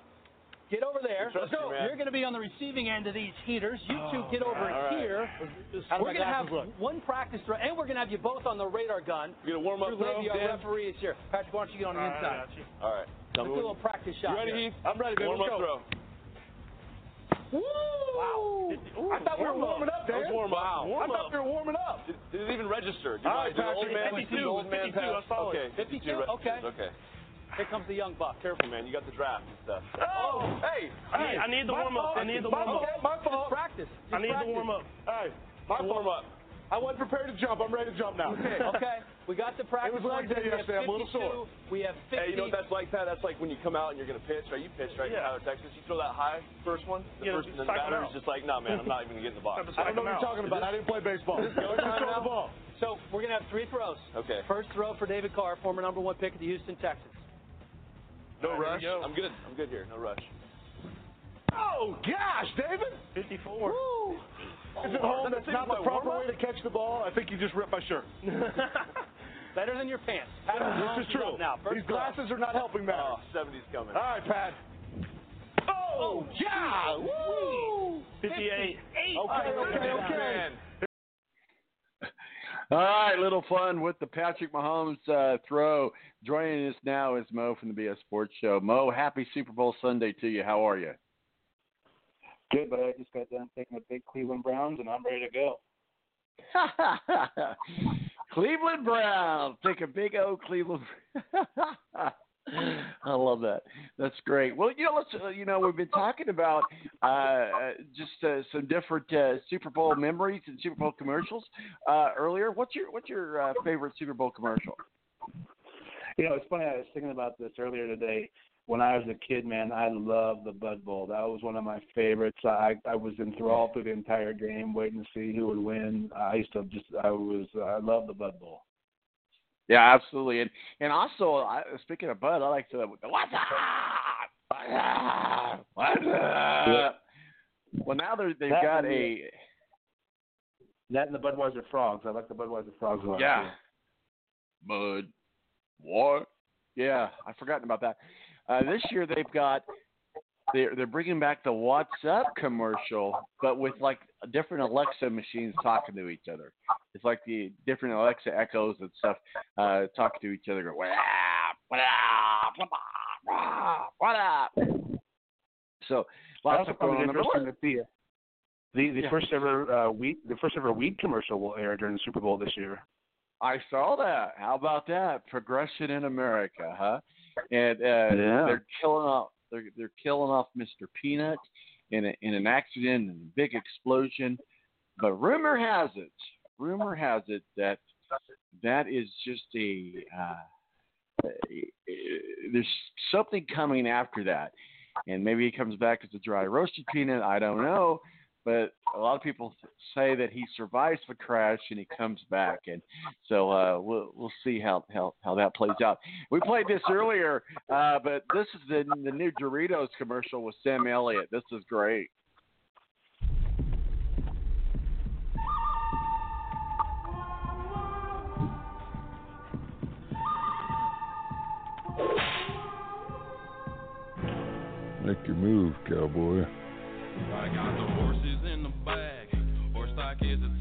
S53: get over there. Let's go.
S54: You,
S53: You're going to be on the receiving end of these heaters. You two
S54: Oh,
S53: get over
S54: man.
S53: Here.
S54: How
S53: we're going to have
S54: look?
S53: one practice throw, and we're going to have you both on the radar gun.
S54: You're gonna warm up
S53: Drew
S54: throw,
S53: Levy, our referee, is here. Patrick, why don't you get on the
S54: All right,
S53: inside?
S54: I got you. All right. Tell
S53: Let's
S54: me
S53: do a
S54: when-
S53: little practice shot.
S54: You ready,
S53: here.
S54: Heath? I'm ready, baby.
S53: Warm
S54: Let's
S53: up
S54: go.
S53: throw. Woo! I thought we were warming up,
S54: That
S53: Dan.
S54: warm up.
S53: Wow.
S54: Warm
S53: I thought we were warming up.
S54: Did, did it even register? Did,
S53: All
S54: my,
S53: right,
S54: did the old
S53: Patrick, 52,
S54: did the old man
S53: 52,
S54: pass?
S53: I saw it.
S54: okay,
S53: 52, okay. Here comes the young buck.
S54: Careful, man. You got the draft and stuff.
S53: Oh, oh
S54: hey,
S53: I need- I need the warm-up. I need the
S54: My
S53: warm-up.
S54: fault.
S53: My fault. Just practice. Just
S54: I need
S53: practice.
S54: the warm up.
S53: Hey,
S54: my warm up.
S53: I wasn't prepared to jump. I'm ready to jump now. Okay. okay. We got the practice.
S54: It was leg day yesterday. I'm a little sore.
S53: We have 50.
S54: Hey, you know what that's like, Pat? That's like when you come out and you're going to pitch, right? You pitch, right?
S53: Yeah.
S54: Tyler, Texas. You throw that high first one, the
S53: Yeah,
S54: first, and then the
S53: psych 'em
S54: batter's
S53: out.
S54: just like, no, man, I'm not even going to get in the box. <laughs>
S53: I don't know what you're talking about. I didn't play baseball.
S54: Is this go <laughs> time now?
S53: So we're gonna have three throws.
S54: Okay.
S53: First throw for David Carr, former number one pick of the Houston Texans.
S54: No
S53: right,
S54: rush.
S53: go.
S54: I'm good. I'm good here. No rush.
S53: Oh gosh, David! 54. Woo!
S54: Is it home?
S53: That's
S54: That's
S53: not the proper way to catch the ball. I think you just ripped my shirt. <laughs> Better than your pants. Pat,
S54: This is true.
S53: Now, first
S54: These glasses
S53: are not helping matters.
S54: Oh, 70's coming.
S53: All right, Pat. Oh, oh yeah! Woo! 58. Okay, okay, okay.
S8: All right, little fun with the Patrick Mahomes uh, throw. Joining us now is Mo from the BS Sports Show. Mo, happy Super Bowl Sunday to you. How are you?
S55: Good, but I just got done taking the big Cleveland Browns, and I'm ready to go. <laughs>
S8: Cleveland Browns. Take a big O Cleveland. <laughs> I love that. That's great. Well, you know, let's uh, you know we've been talking about uh, uh, just uh, some different uh, Super Bowl memories and Super Bowl commercials uh, earlier. What's your what's your favorite Super Bowl commercial?
S55: You know, it's funny. I was thinking about this earlier today. When I was a kid, man, I loved the Bud Bowl. That was one of my favorites. I I was enthralled through the entire game, waiting to see who would win. I used to just, I was, I loved the Bud Bowl.
S8: Yeah, absolutely. And and also, I, speaking of Bud, I like to what's up, what's up, what's up. Well, now they're, they've
S55: That
S8: got a
S55: That and the Budweiser Frogs. I like the Budweiser Frogs a lot.
S8: yeah, Bud, what? Yeah, I've forgotten about that. Uh, this year they've got they're they're bringing back the What's Up commercial, but with like different Alexa machines talking to each other. It's like the different Alexa echoes and stuff uh, talking to each other. Go, what up? What up? What up? What up? So lots
S55: also
S8: of going
S55: interesting that the the the
S8: Yeah.
S55: first ever uh, wheat the first ever weed commercial will air during the Super Bowl this year.
S8: I saw that. How about that? Progression in America, huh? And uh,
S55: Yeah.
S8: they're killing off. They're they're killing off Mr. Peanut in a, in an accident and a big explosion. But rumor has it, rumor has it that that is just a. Uh, there's something coming after that, and maybe he comes back as a dry roasted peanut. I don't know, but a lot of people say that he survives the crash and he comes back, and so uh, we'll we'll see how how how that plays out. We played this earlier, uh, but this is the the new Doritos commercial with Sam Elliott. This is great.
S56: Make your move, cowboy.
S46: Stock is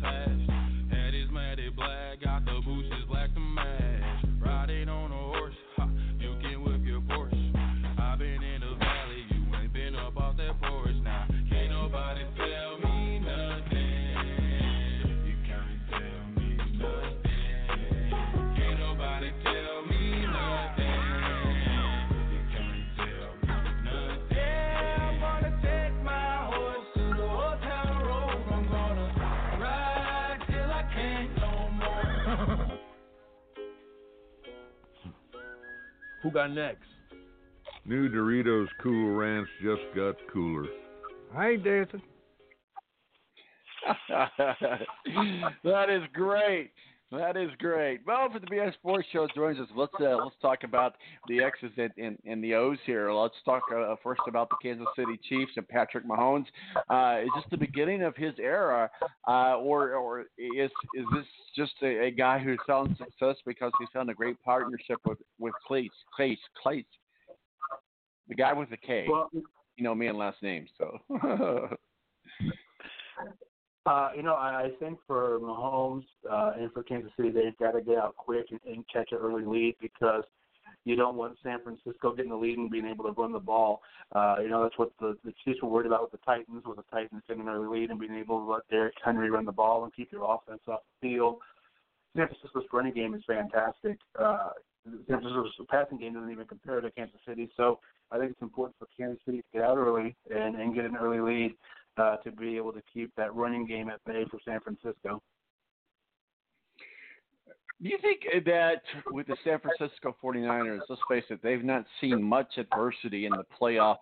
S54: Who got next?
S56: New Doritos Cool Ranch just got cooler.
S57: I ain't dancing.
S8: that is great. That is great. Well, for the BS Sports Show joins us. Let's uh, let's talk about the X's and, and, and the O's here. Let's talk uh, first about the Kansas City Chiefs and Patrick Mahomes. Uh, is this the beginning of his era, uh, or or is is this just a, a guy who's found success because he's found a great partnership with with Clace Clace Clace, the guy with the K?
S55: Well,
S8: you know me and last name, so. <laughs>
S55: Uh, you know, I, think for Mahomes uh, and for Kansas City, they've got to get out quick and, and catch an early lead because you don't want San Francisco getting the lead and being able to run the ball. Uh, you know, that's what the, the Chiefs were worried about with the Titans, with the Titans getting an early lead and being able to let Derrick Henry run the ball and keep their offense off the field. San Francisco's running game is fantastic. Uh, San Francisco's passing game doesn't even compare to Kansas City, so I think it's important for Kansas City to get out early and, and get an early lead uh, to be able to keep that running game at bay for San Francisco.
S8: Do you think that with the San Francisco 49ers, let's face it, they've not seen much adversity in the playoff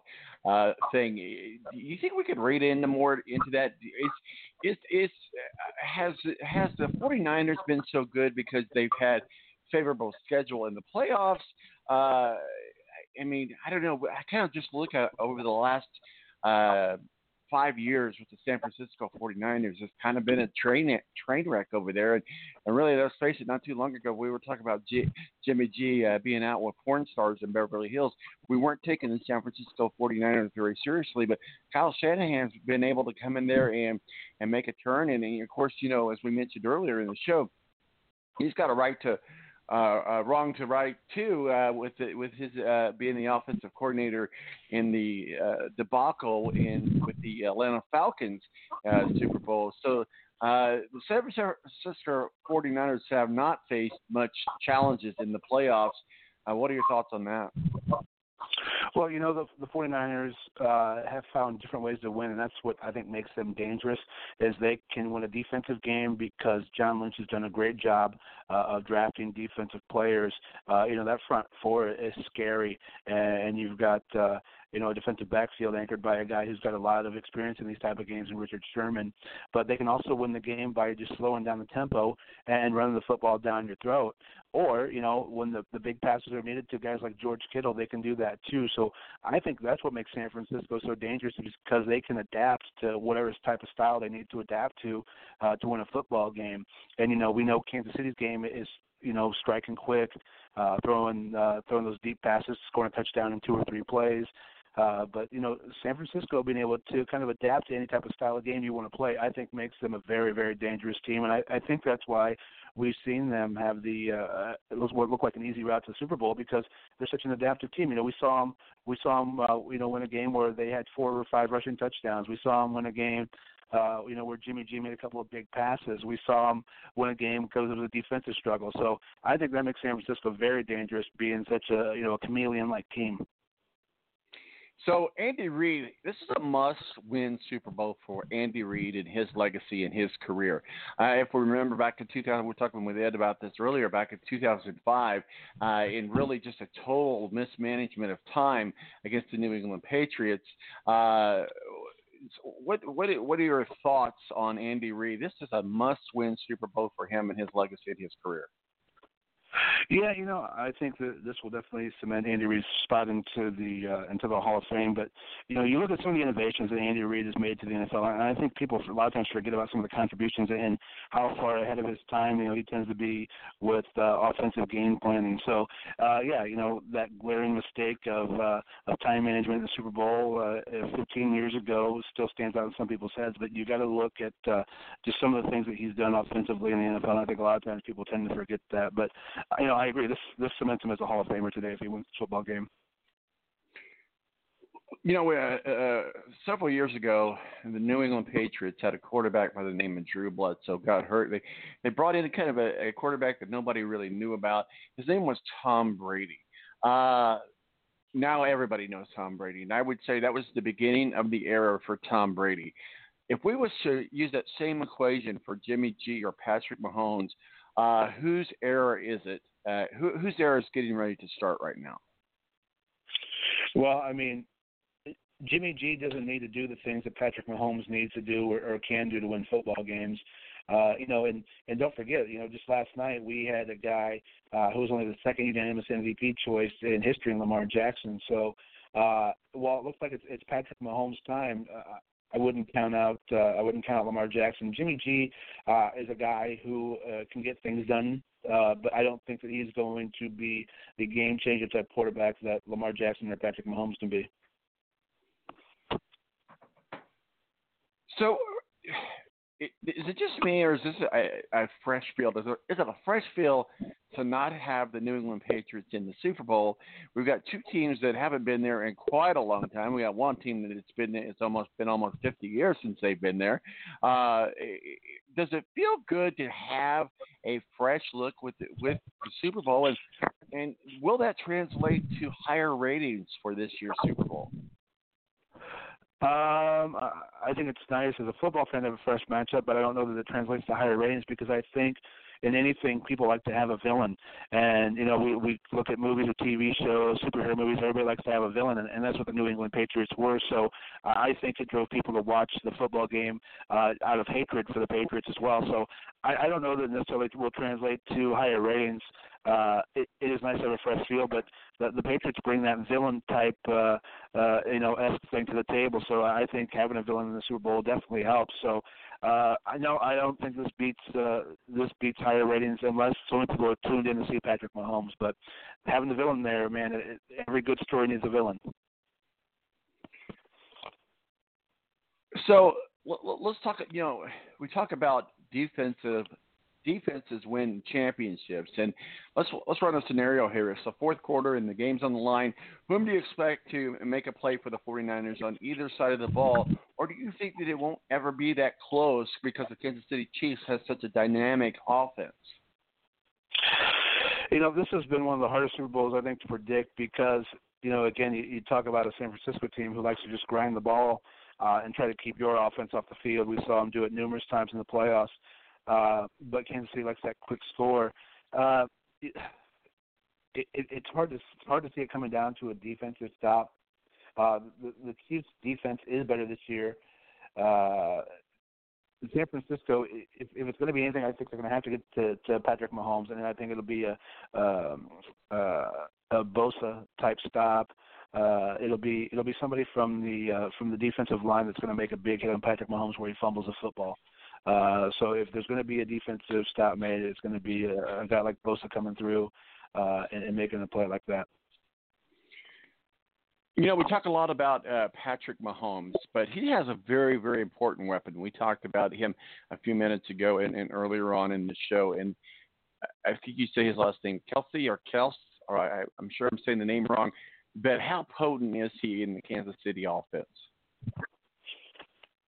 S8: uh, thing. Do you think we could read into more into that? Is is is has has the 49ers been so good because they've had favorable schedule in the playoffs? Uh, I mean, I don't know. I kind of just look at over the last uh, five years with the San Francisco 49ers. It's kind of been a train train wreck over there. And, and really, let's face it, not too long ago, we were talking about G, Jimmy G uh, being out with porn stars in Beverly Hills. We weren't taking the San Francisco 49ers very seriously, but Kyle Shanahan's been able to come in there and, and make a turn. And, and, of course, you know, as we mentioned earlier in the show, he's got a right to – uh, uh, wrong to right too uh, with the, with his uh, being the offensive coordinator in the uh, debacle in with the Atlanta Falcons uh, Super Bowl. So the San Francisco 49ers have not faced much challenges in the playoffs. What are your thoughts on that?
S55: Well, you know, the, the 49ers uh, have found different ways to win, and that's what I think makes them dangerous, is they can win a defensive game because John Lynch has done a great job uh, of drafting defensive players. Uh, you know, that front four is scary, and you've got, uh, you know, a defensive backfield anchored by a guy who's got a lot of experience in these type of games in Richard Sherman. But they can also win the game by just slowing down the tempo and running the football down your throat. Or, you know, when the, the big passes are needed to guys like George Kittle, they can do that too. So I think that's what makes San Francisco so dangerous because they can adapt to whatever type of style they need to adapt to uh, to win a football game. And you know, we know Kansas City's game is you know striking quick, uh, throwing uh, throwing those deep passes, scoring a touchdown in two or three plays. Uh, but you know, San Francisco being able to kind of adapt to any type of style of game you want to play, I think makes them a very, very dangerous team, and I, I think that's why we've seen them have the uh, looks what looked like an easy route to the Super Bowl because they're such an adaptive team. You know, we saw them we saw them uh, you know win a game where they had four or five rushing touchdowns. We saw them win a game. Uh, you know, where Jimmy G made a couple of big passes. We saw them win a game because of the defensive struggle. So I think that makes San Francisco very dangerous, being such a you know a chameleon-like team.
S8: So Andy Reid, this is a must-win Super Bowl for Andy Reid and his legacy and his career. Uh, if we remember back in 2000, we were talking with Ed about this earlier. Back in 2005, uh, in really just a total mismanagement of time against the New England Patriots. Uh, what what what are your thoughts on Andy Reid? This is a must-win Super Bowl for him and his legacy and his career.
S55: Yeah, you know, I think that this will definitely cement Andy Reid's spot into the uh, into the Hall of Fame. But you know, you look at some of the innovations that Andy Reid has made to the NFL, and I think people a lot of times forget about some of the contributions and how far ahead of his time. You know, he tends to be with uh, offensive game planning. So, uh, yeah, you know, that glaring mistake of uh, of time management in the Super Bowl uh, 15 years ago still stands out in some people's heads. But you got to look at uh, just some of the things that he's done offensively in the NFL. And I think a lot of times people tend to forget that. But you know, I agree. This this cements him as a Hall of Famer today if he wins the football game.
S8: You know, uh, uh, several years ago, the New England Patriots had a quarterback by the name of Drew Bledsoe got hurt. They they brought in kind of a, a quarterback that nobody really knew about. His name was Tom Brady. Uh, now everybody knows Tom Brady, and I would say that was the beginning of the era for Tom Brady. If we was to use that same equation for Jimmy G or Patrick Mahomes, uh, whose era is it? Uh, who, whose era is getting ready to start right now?
S55: Well, I mean, Jimmy G doesn't need to do the things that Patrick Mahomes needs to do or, or can do to win football games. Uh, you know, and and don't forget, you know, just last night we had a guy uh, who was only the second unanimous MVP choice in history Lamar Jackson. So uh, while it looks like it's, it's Patrick Mahomes' time, uh, I wouldn't count out uh, I wouldn't count out Lamar Jackson. Jimmy G uh, is a guy who uh, can get things done, uh, but I don't think that he's going to be the game changer type quarterback that Lamar Jackson or Patrick Mahomes can be.
S8: So, is it just me, or is this a, a fresh feel? Is it, it a fresh feel to not have the New England Patriots in the Super Bowl? We've got two teams that haven't been there in quite a long time. We got one team that it's been it's almost been almost 50 years since they've been there. Uh, does it feel good to have a fresh look with the, with the Super Bowl, and and will that translate to higher ratings for this year's Super Bowl?
S55: Um, I think it's nice as a football fan to have a fresh matchup, but I don't know that it translates to higher ratings because I think in anything people like to have a villain, and you know we we look at movies or TV shows, superhero movies. Everybody likes to have a villain, and, and that's what the New England Patriots were. So uh, I think it drove people to watch the football game uh, out of hatred for the Patriots as well. So I, I don't know that necessarily will translate to higher ratings uh, it, it is nice to have a fresh feel, but the, the Patriots bring that villain type, uh, uh, you know, esque thing to the table. So I think having a villain in the Super Bowl definitely helps. So uh, I know I don't think this beats uh, this beats higher ratings unless so many people are tuned in to see Patrick Mahomes. But having the villain there, man, it, every good story needs a villain.
S8: So let's talk. You know, we talk about defensive defenses win championships. And let's let's run a scenario here. It's the fourth quarter and the game's on the line. Whom do you expect to make a play for the 49ers on either side of the ball? Or do you think that it won't ever be that close because the Kansas City Chiefs has such a dynamic offense?
S55: You know, this has been one of the hardest Super Bowls I think to predict because you know, again, you, you talk about a San Francisco team who likes to just grind the ball uh, and try to keep your offense off the field. We saw them do it numerous times in the playoffs uh, but Kansas City likes that quick score. Uh, it, it, it's hard to it's hard to see it coming down to a defensive stop. Uh, the, the Chiefs' defense is better this year. Uh, San Francisco, if, if it's going to be anything, I think they're going to have to get to, to Patrick Mahomes, and I think it'll be a um, uh, a Bosa type stop. Uh, it'll be it'll be somebody from the uh, from the defensive line that's going to make a big hit on Patrick Mahomes where he fumbles the football. Uh, so if there's going to be a defensive stop made, it's going to be a, a guy like Bosa coming through uh, and, and making a play like that.
S8: You know, we talk a lot about uh, Patrick Mahomes, but he has a very, very important weapon. We talked about him a few minutes ago and, and earlier on in the show, and I think you say his last name, Kelsey or Kels, or I, I'm sure I'm saying the name wrong. But how potent is he in the Kansas City offense?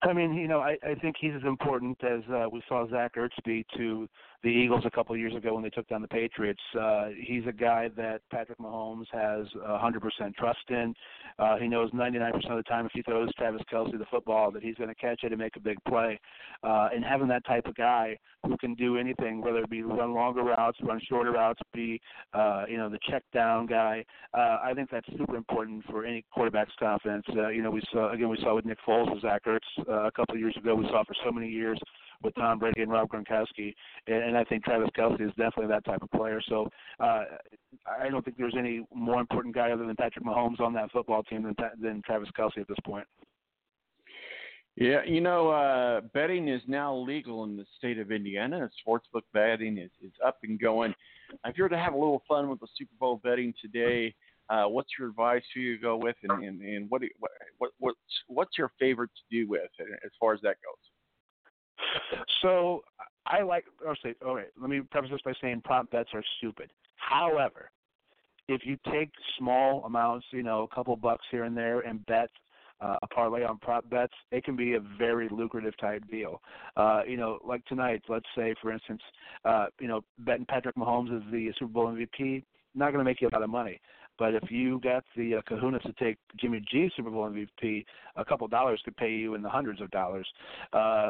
S55: I mean, you know, I, I think he's as important as uh, we saw Zach Ertz be to the Eagles a couple of years ago when they took down the Patriots. Uh, he's a guy that Patrick Mahomes has 100% trust in. Uh, he knows 99% of the time if he throws Travis Kelce the football that he's going to catch it and make a big play. Uh, and having that type of guy who can do anything, whether it be run longer routes, run shorter routes, be uh, you know the check down guy, uh, I think that's super important for any quarterback's confidence. Uh, you know, we saw again we saw with Nick Foles with Zach Ertz uh, a couple of years ago. We saw for so many years with Tom Brady and Rob Gronkowski, and, and I think Travis Kelce is definitely that type of player. So uh, I don't think there's any more important guy other than Patrick Mahomes on that football team than than Travis Kelce at this point.
S8: Yeah, you know, uh, betting is now legal in the state of Indiana. Sportsbook betting is, is up and going. If you're to have a little fun with the Super Bowl betting today, uh, what's your advice? Who you go with, and, and, and what, what what what's what's your favorite to do with as far as that goes?
S55: So I like. I'll say. All right. Let me preface this by saying prop bets are stupid. However, if you take small amounts, you know, a couple bucks here and there, and bet uh, a parlay on prop bets, it can be a very lucrative type deal. Uh, you know, like tonight, let's say, for instance, uh, you know, betting Patrick Mahomes as the Super Bowl MVP, not going to make you a lot of money. But if you got the uh, kahunas to take Jimmy G Super Bowl MVP, a couple dollars could pay you in the hundreds of dollars. Uh,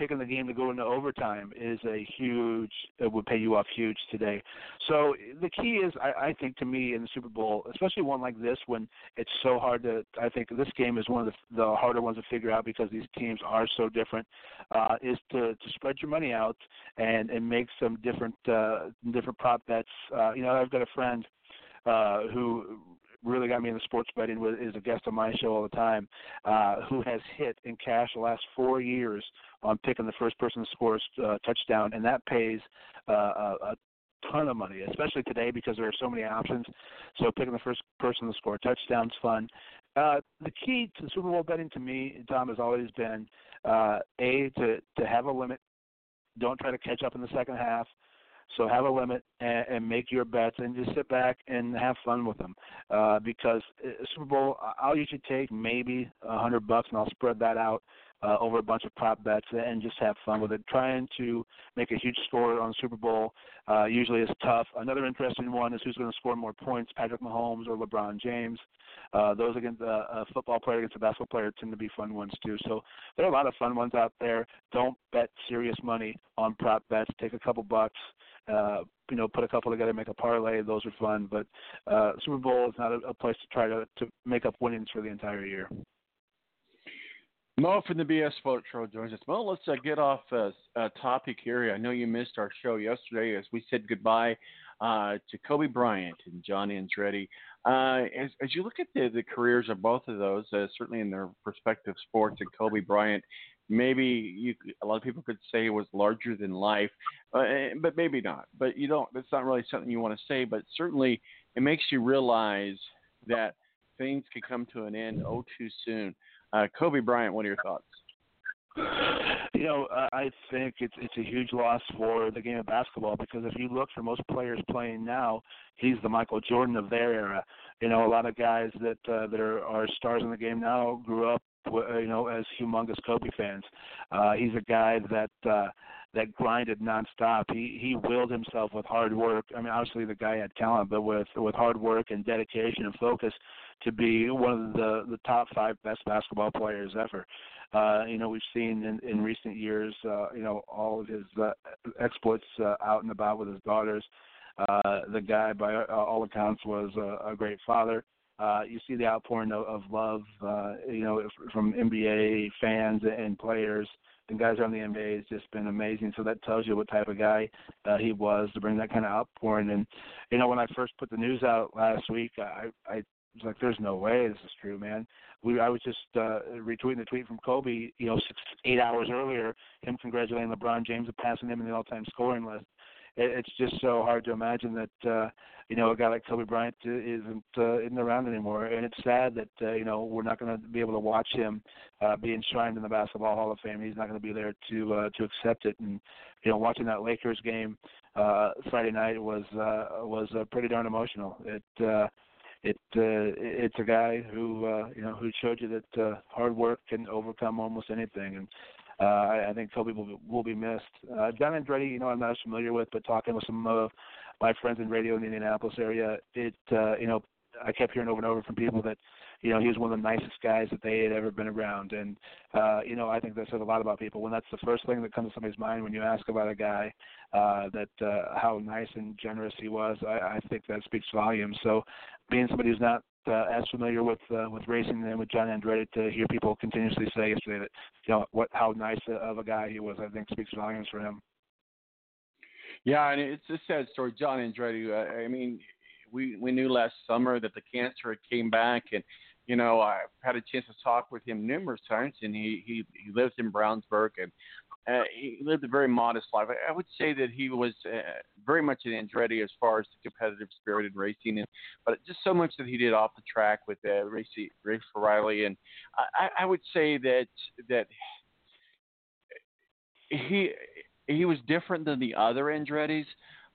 S55: picking the game to go into overtime is a huge it would pay you off huge today. So the key is I, I think to me in the Super Bowl, especially one like this when it's so hard to I think this game is one of the, the harder ones to figure out because these teams are so different. Uh, is to to spread your money out and and make some different uh, different prop bets. Uh, you know, I've got a friend uh, who really got me into sports betting is a guest on my show all the time, uh, who has hit in cash the last four years on picking the first person to score a uh, touchdown, and that pays uh, a, ton of money, especially today because there are so many options. So picking the first person to score a touchdown is fun. Uh, the key to Super Bowl betting to me, Tom, has always been uh, a to to have a limit. Don't try to catch up in the second half. So have a limit and, and make your bets, and just sit back and have fun with them. Uh, because uh, Super Bowl, I'll usually take maybe a hundred bucks, and I'll spread that out uh, over a bunch of prop bets and just have fun with it. Trying to make a huge score on Super Bowl uh, usually is tough. Another interesting one is who's going to score more points, Patrick Mahomes or LeBron James. Uh, those against uh, a football player against a basketball player tend to be fun ones too. So there are a lot of fun ones out there. Don't bet serious money on prop bets. Take a couple bucks. Uh, you know, put a couple together, make a parlay. Those are fun, but uh, Super Bowl is not a, a place to try to to make up winnings for the entire year.
S8: Mo from the BS Sports Show joins us. Mo, let's uh, get off uh, uh, topic here. I know you missed our show yesterday as we said goodbye uh, to Kobe Bryant and John Andretti. Uh, as, as, you look at the, the, careers of both of those, uh, certainly in their respective sports, and Kobe Bryant, maybe you, a lot of people could say was larger than life, but maybe not. But you don't. That's not really something you want to say. But certainly, it makes you realize that things could come to an end oh too soon. Uh, Kobe Bryant, what are your thoughts?
S55: You know, I think it's it's a huge loss for the game of basketball because if you look for most players playing now, he's the Michael Jordan of their era. You know, a lot of guys that uh, that are, are stars in the game now grew up, you know, as humongous Kobe fans. Uh, he's a guy that uh, that grinded nonstop. He he willed himself with hard work. I mean, obviously the guy had talent, but with with hard work and dedication and focus, to be one of the the top five best basketball players ever. Uh, you know, we've seen in, in recent years, uh, you know, all of his uh, exploits uh, out and about with his daughters. Uh, the guy, by uh, all accounts, was a, a great father. Uh, you see the outpouring of, of love, uh, you know, from NBA fans and players. The guys around the NBA has just been amazing. So that tells you what type of guy uh, he was to bring that kind of outpouring. And you know, when I first put the news out last week, I, I was like, "There's no way this is true, man." We I was just uh, retweeting the tweet from Kobe, you know, six eight hours earlier, him congratulating LeBron James and passing him in the all-time scoring list. It, it's just so hard to imagine that uh, you know a guy like Kobe Bryant isn't uh, isn't around anymore, and it's sad that uh, you know we're not going to be able to watch him uh, be enshrined in the Basketball Hall of Fame. He's not going to be there to uh, to accept it, and you know watching that Lakers game uh, Friday night was uh, was uh, pretty darn emotional. It uh, it uh, it's a guy who uh, you know who showed you that uh, hard work can overcome almost anything, and uh, I, think Kobe will will be missed. Uh, John Andretti, you know, I'm not as familiar with, but talking with some of my friends in radio in the Indianapolis area, it uh, you know I kept hearing over and over from people that you know, he was one of the nicest guys that they had ever been around. And, uh, you know, I think that says a lot about people. When that's the first thing that comes to somebody's mind when you ask about a guy, uh, that uh, how nice and generous he was, I, I think that speaks volumes. So being somebody who's not uh, as familiar with uh, with racing and with John Andretti to hear people continuously say yesterday that you know what how nice of a guy he was, I think speaks volumes for him.
S8: Yeah, and it's a sad story. John Andretti. Uh, I mean, we we knew last summer that the cancer had came back, and you know, I've had a chance to talk with him numerous times, and he he, he lives in Brownsburg, and uh, he lived a very modest life. I, would say that he was uh, very much an Andretti as far as the competitive spirit in racing, and but just so much that he did off the track with uh, Race Race for Riley, and I, I would say that that he he was different than the other Andrettis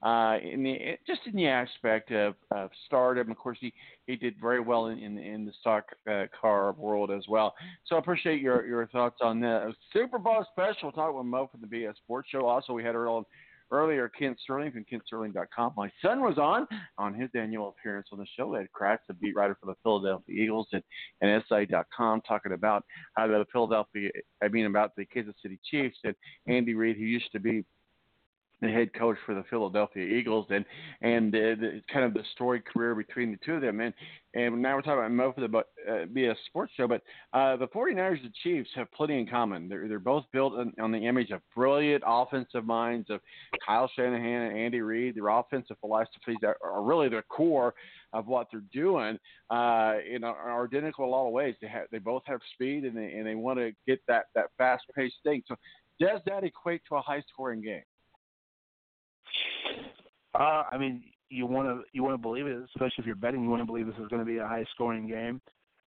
S8: uh, in the just in the aspect of, of stardom. Of course, he, he did very well in in, in the stock uh, car world as well. So I appreciate your your thoughts on that. Super Bowl special talk with Mo from the BS Sports Show. Also, we had Earl earlier Kent Sterling from KentSterling.com. My son was on on his annual appearance on the show. Ed Kracz, the beat writer for the Philadelphia Eagles, and, and SI.com, talking about how the Philadelphia, I mean, about the Kansas City Chiefs and Andy Reid, who used to be the head coach for the Philadelphia Eagles, and and uh, the, kind of the storied career between the two of them. And and now we're talking about Mo for the uh, be a sports show, but uh, the 49ers and Chiefs have plenty in common. They're they're both built on, on the image of brilliant offensive minds of Kyle Shanahan and Andy Reid. Their offensive philosophies are, are really the core of what they're doing. Uh, know, are identical in a lot of ways. They have they both have speed and they and they want to get that that fast paced thing. So does that equate to a high scoring game?
S55: Uh, I mean, you want to you want to believe it, especially if you're betting. You want to believe this is going to be a high scoring game.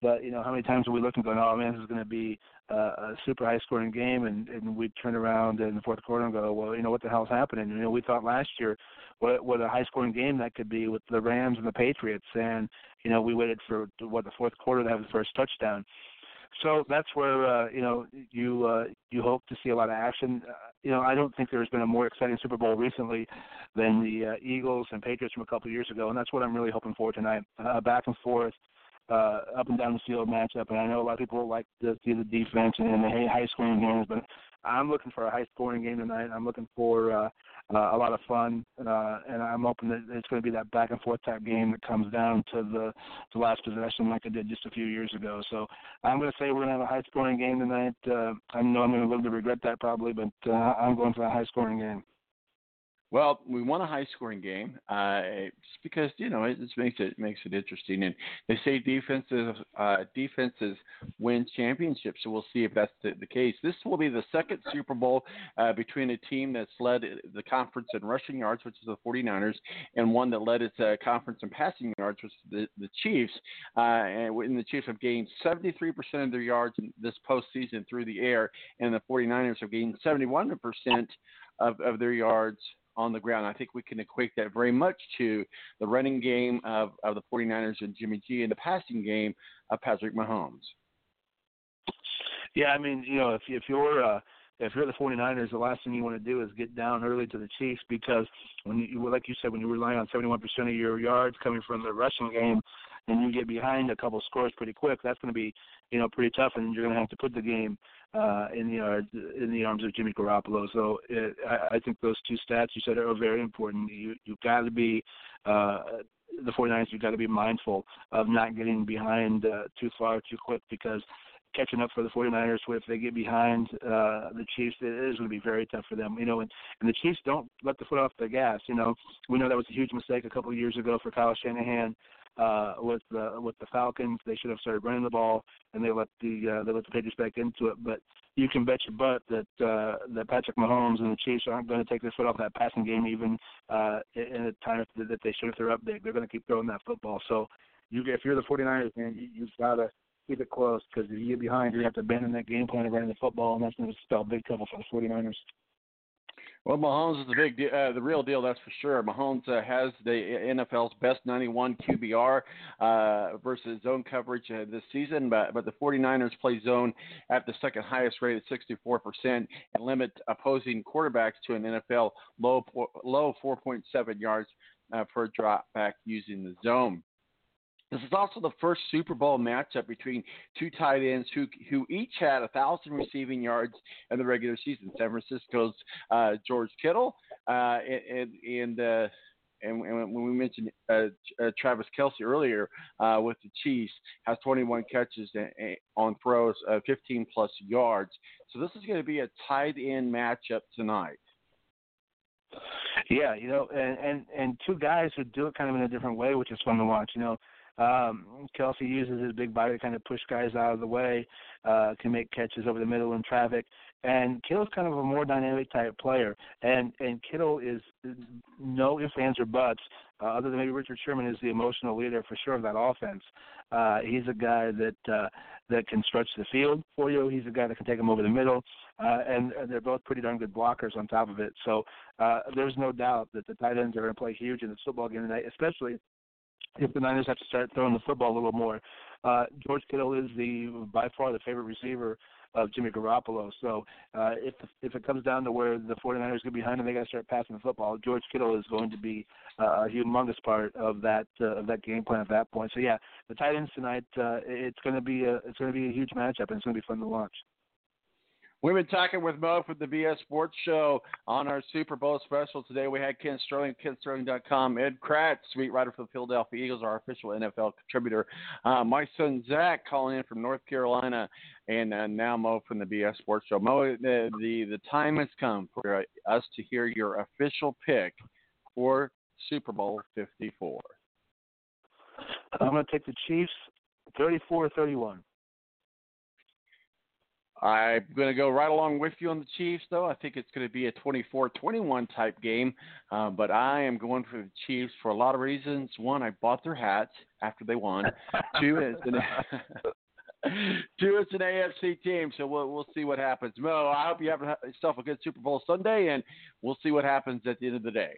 S55: But you know, how many times are we looking and going, oh man, this is going to be a, a super high scoring game, and and we turn around in the fourth quarter and go, well, you know what the hell's happening? You know, we thought last year what what a high scoring game that could be with the Rams and the Patriots, and you know we waited for what the fourth quarter to have the first touchdown. So that's where uh, you know you uh, you hope to see a lot of action. Uh, you know, I don't think there's been a more exciting Super Bowl recently than the uh, Eagles and Patriots from a couple of years ago, and that's what I'm really hoping for tonight. Uh, back and forth, uh, up and down the field matchup, and I know a lot of people like to see the defense and the high scoring games, but I'm looking for a high scoring game tonight. I'm looking for uh, uh, a lot of fun, uh, and I'm hoping that it's going to be that back and forth type game that comes down to the the last possession like it did just a few years ago. So I'm going to say we're going to have a high scoring game tonight. Uh, I know I'm going to live to regret that probably, but uh, I'm going for a high scoring game.
S8: Well, we want a high scoring game, uh, just because you know it just makes it makes it interesting. And they say defenses uh, defenses win championships, so we'll see if that's the, the case. This will be the second Super Bowl uh, between a team that's led the conference in rushing yards, which is the 49ers, and one that led its uh, conference in passing yards, which is the, the Chiefs. Uh, and the Chiefs have gained 73% of their yards in this postseason through the air, and the 49ers have gained 71% of, of their yards on the ground. I think we can equate that very much to the running game of, of the 49ers and Jimmy G and the passing game of Patrick Mahomes.
S55: Yeah, I mean, you know, if if you're uh, if you're the 49ers, the last thing you want to do is get down early to the Chiefs because when you, like you said, when you rely on 71% of your yards coming from the rushing game, and you get behind a couple scores pretty quick, that's going to be, you know, pretty tough, and you're going to have to put the game uh, in the in the arms of Jimmy Garoppolo. So it, I, I think those two stats you said are very important. You you've got to be uh, the 49ers. You've got to be mindful of not getting behind uh, too far too quick because catching up for the 49ers if they get behind uh the Chiefs it is going to be very tough for them you know and, and the Chiefs don't let the foot off the gas you know we know that was a huge mistake a couple of years ago for Kyle Shanahan uh, with the with the Falcons. They should have started running the ball, and they let the uh, they let the Patriots back into it. But you can bet your butt that uh, that Patrick Mahomes and the Chiefs aren't going to take their foot off that passing game, even uh, in a time that they should if they're up big. They're going to keep throwing that football. So you if you're the 49ers, man, you, you've got to keep it close because if you get behind, you have to abandon that game plan of running the football, and that's going to spell big trouble for the 49ers.
S8: Well, Mahomes is the big, de- uh, the real deal, that's for sure. Mahomes uh, has the NFL's best 91 QBR uh, versus zone coverage uh, this season, but but the 49ers play zone at the second highest rate at 64% and limit opposing quarterbacks to an NFL low low 4.7 yards uh, per drop back using the zone. This is also the first Super Bowl matchup between two tight ends who who each had a thousand receiving yards in the regular season. San Francisco's uh, George Kittle uh, and and uh, and, and when we mentioned uh, uh, Travis Kelce earlier uh, with the Chiefs, has 21 catches on throws, uh, 15 plus yards. So this is going to be a tight end matchup tonight.
S55: Yeah, you know, and and and two guys who do it kind of in a different way, which is fun to watch. You know, um, Kelce uses his big body to kind of push guys out of the way, uh, can make catches over the middle in traffic. And Kittle's kind of a more dynamic type player. And and Kittle is no ifs, ands, or buts. Uh, other than maybe Richard Sherman is the emotional leader for sure of that offense. Uh, he's a guy that uh, that can stretch the field for you. He's a guy that can take them over the middle, uh, and, and they're both pretty darn good blockers on top of it. So uh, there's no doubt that the tight ends are going to play huge in this football game tonight, especially if the Niners have to start throwing the football a little more. Uh, George Kittle is the by far the favorite receiver of Jimmy Garoppolo. So uh, if if it comes down to where the 49ers get behind and they got to start passing the football, George Kittle is going to be uh, a humongous part of that uh, of that game plan at that point. So yeah, the Titans tonight, uh, it's going to be a it's going to be a huge matchup and it's going to be fun to watch.
S8: We've been talking with Mo from the BS Sports Show on our Super Bowl special. Today we had Kent Sterling, KentSterling.com, Ed Kracz, sweet writer for the Philadelphia Eagles, our official NFL contributor. Uh, my son Zach calling in from North Carolina, and uh, now Mo from the BS Sports Show. Mo, the, the, the time has come for us to hear your official pick for Super Bowl 54.
S55: I'm going to take the Chiefs 34 31.
S8: I'm going to go right along with you on the Chiefs, though. I think it's going to be a 24 21 type game, uh, but I am going for the Chiefs for a lot of reasons. One, I bought their hats after they won. <laughs> Two, it's an, <laughs> two, it's an AFC team, so we'll, we'll see what happens. Mo, I hope you have yourself a good Super Bowl Sunday, and we'll see what happens at the end of the day.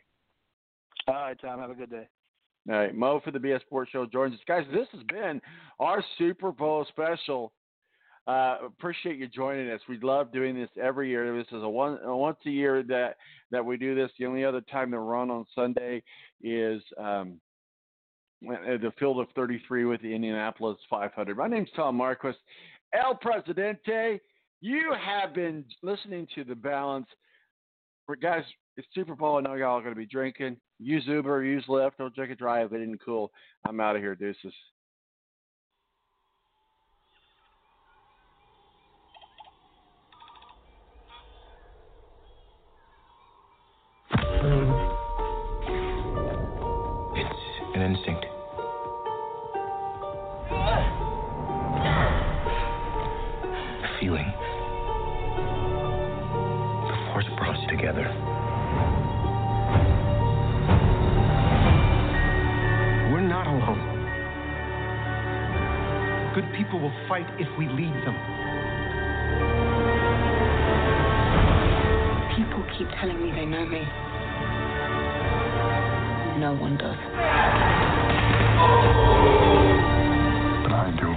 S55: All right, Tom. Have a good day.
S8: All right, Mo for the BS Sports Show joins us. Guys, this has been our Super Bowl special. Uh, appreciate you joining us. We love doing this every year. This is a one a once a year that that we do this. The only other time to run on on Sunday is um, the field of 33 with the Indianapolis 500. My name's Tom Marquis. El Presidente, you have been listening to the balance. For Guys, it's Super Bowl. I know y'all are going to be drinking. Use Uber, use Lyft. Don't drink and drive. It isn't cool. I'm out of here. Deuces.
S2: Instinct. A feeling. The force brought us together. We're not alone. Good people will fight if we lead them.
S42: People keep telling me they know me. No one does.
S2: But I do.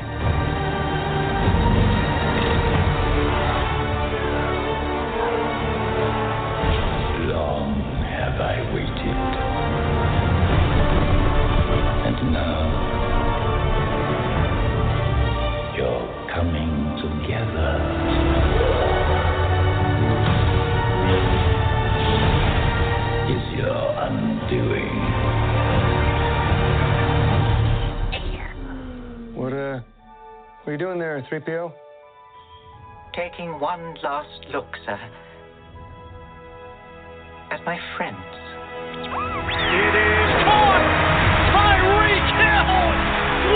S1: Long have I waited. And now you're coming
S2: what are you doing there, 3PO?
S3: Taking one last look, sir. At my friends. It is caught!
S4: Tyreek Hill!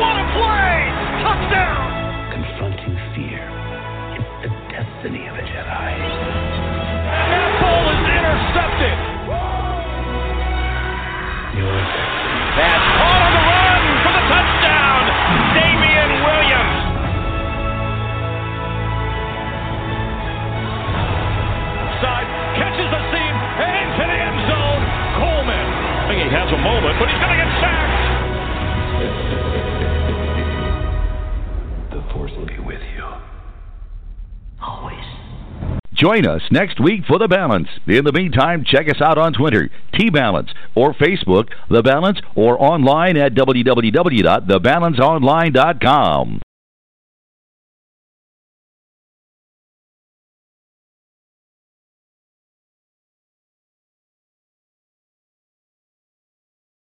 S4: What a play! Touchdown!
S1: Confronting fear. It's the destiny of a Jedi.
S4: That ball is intercepted! Has a moment, but he's going to get sacked.
S1: The Force will be with you.
S58: Join us next week for The Balance. In the meantime, check us out on Twitter, T Balance, or Facebook, The Balance, or online at www.thebalanceonline.com.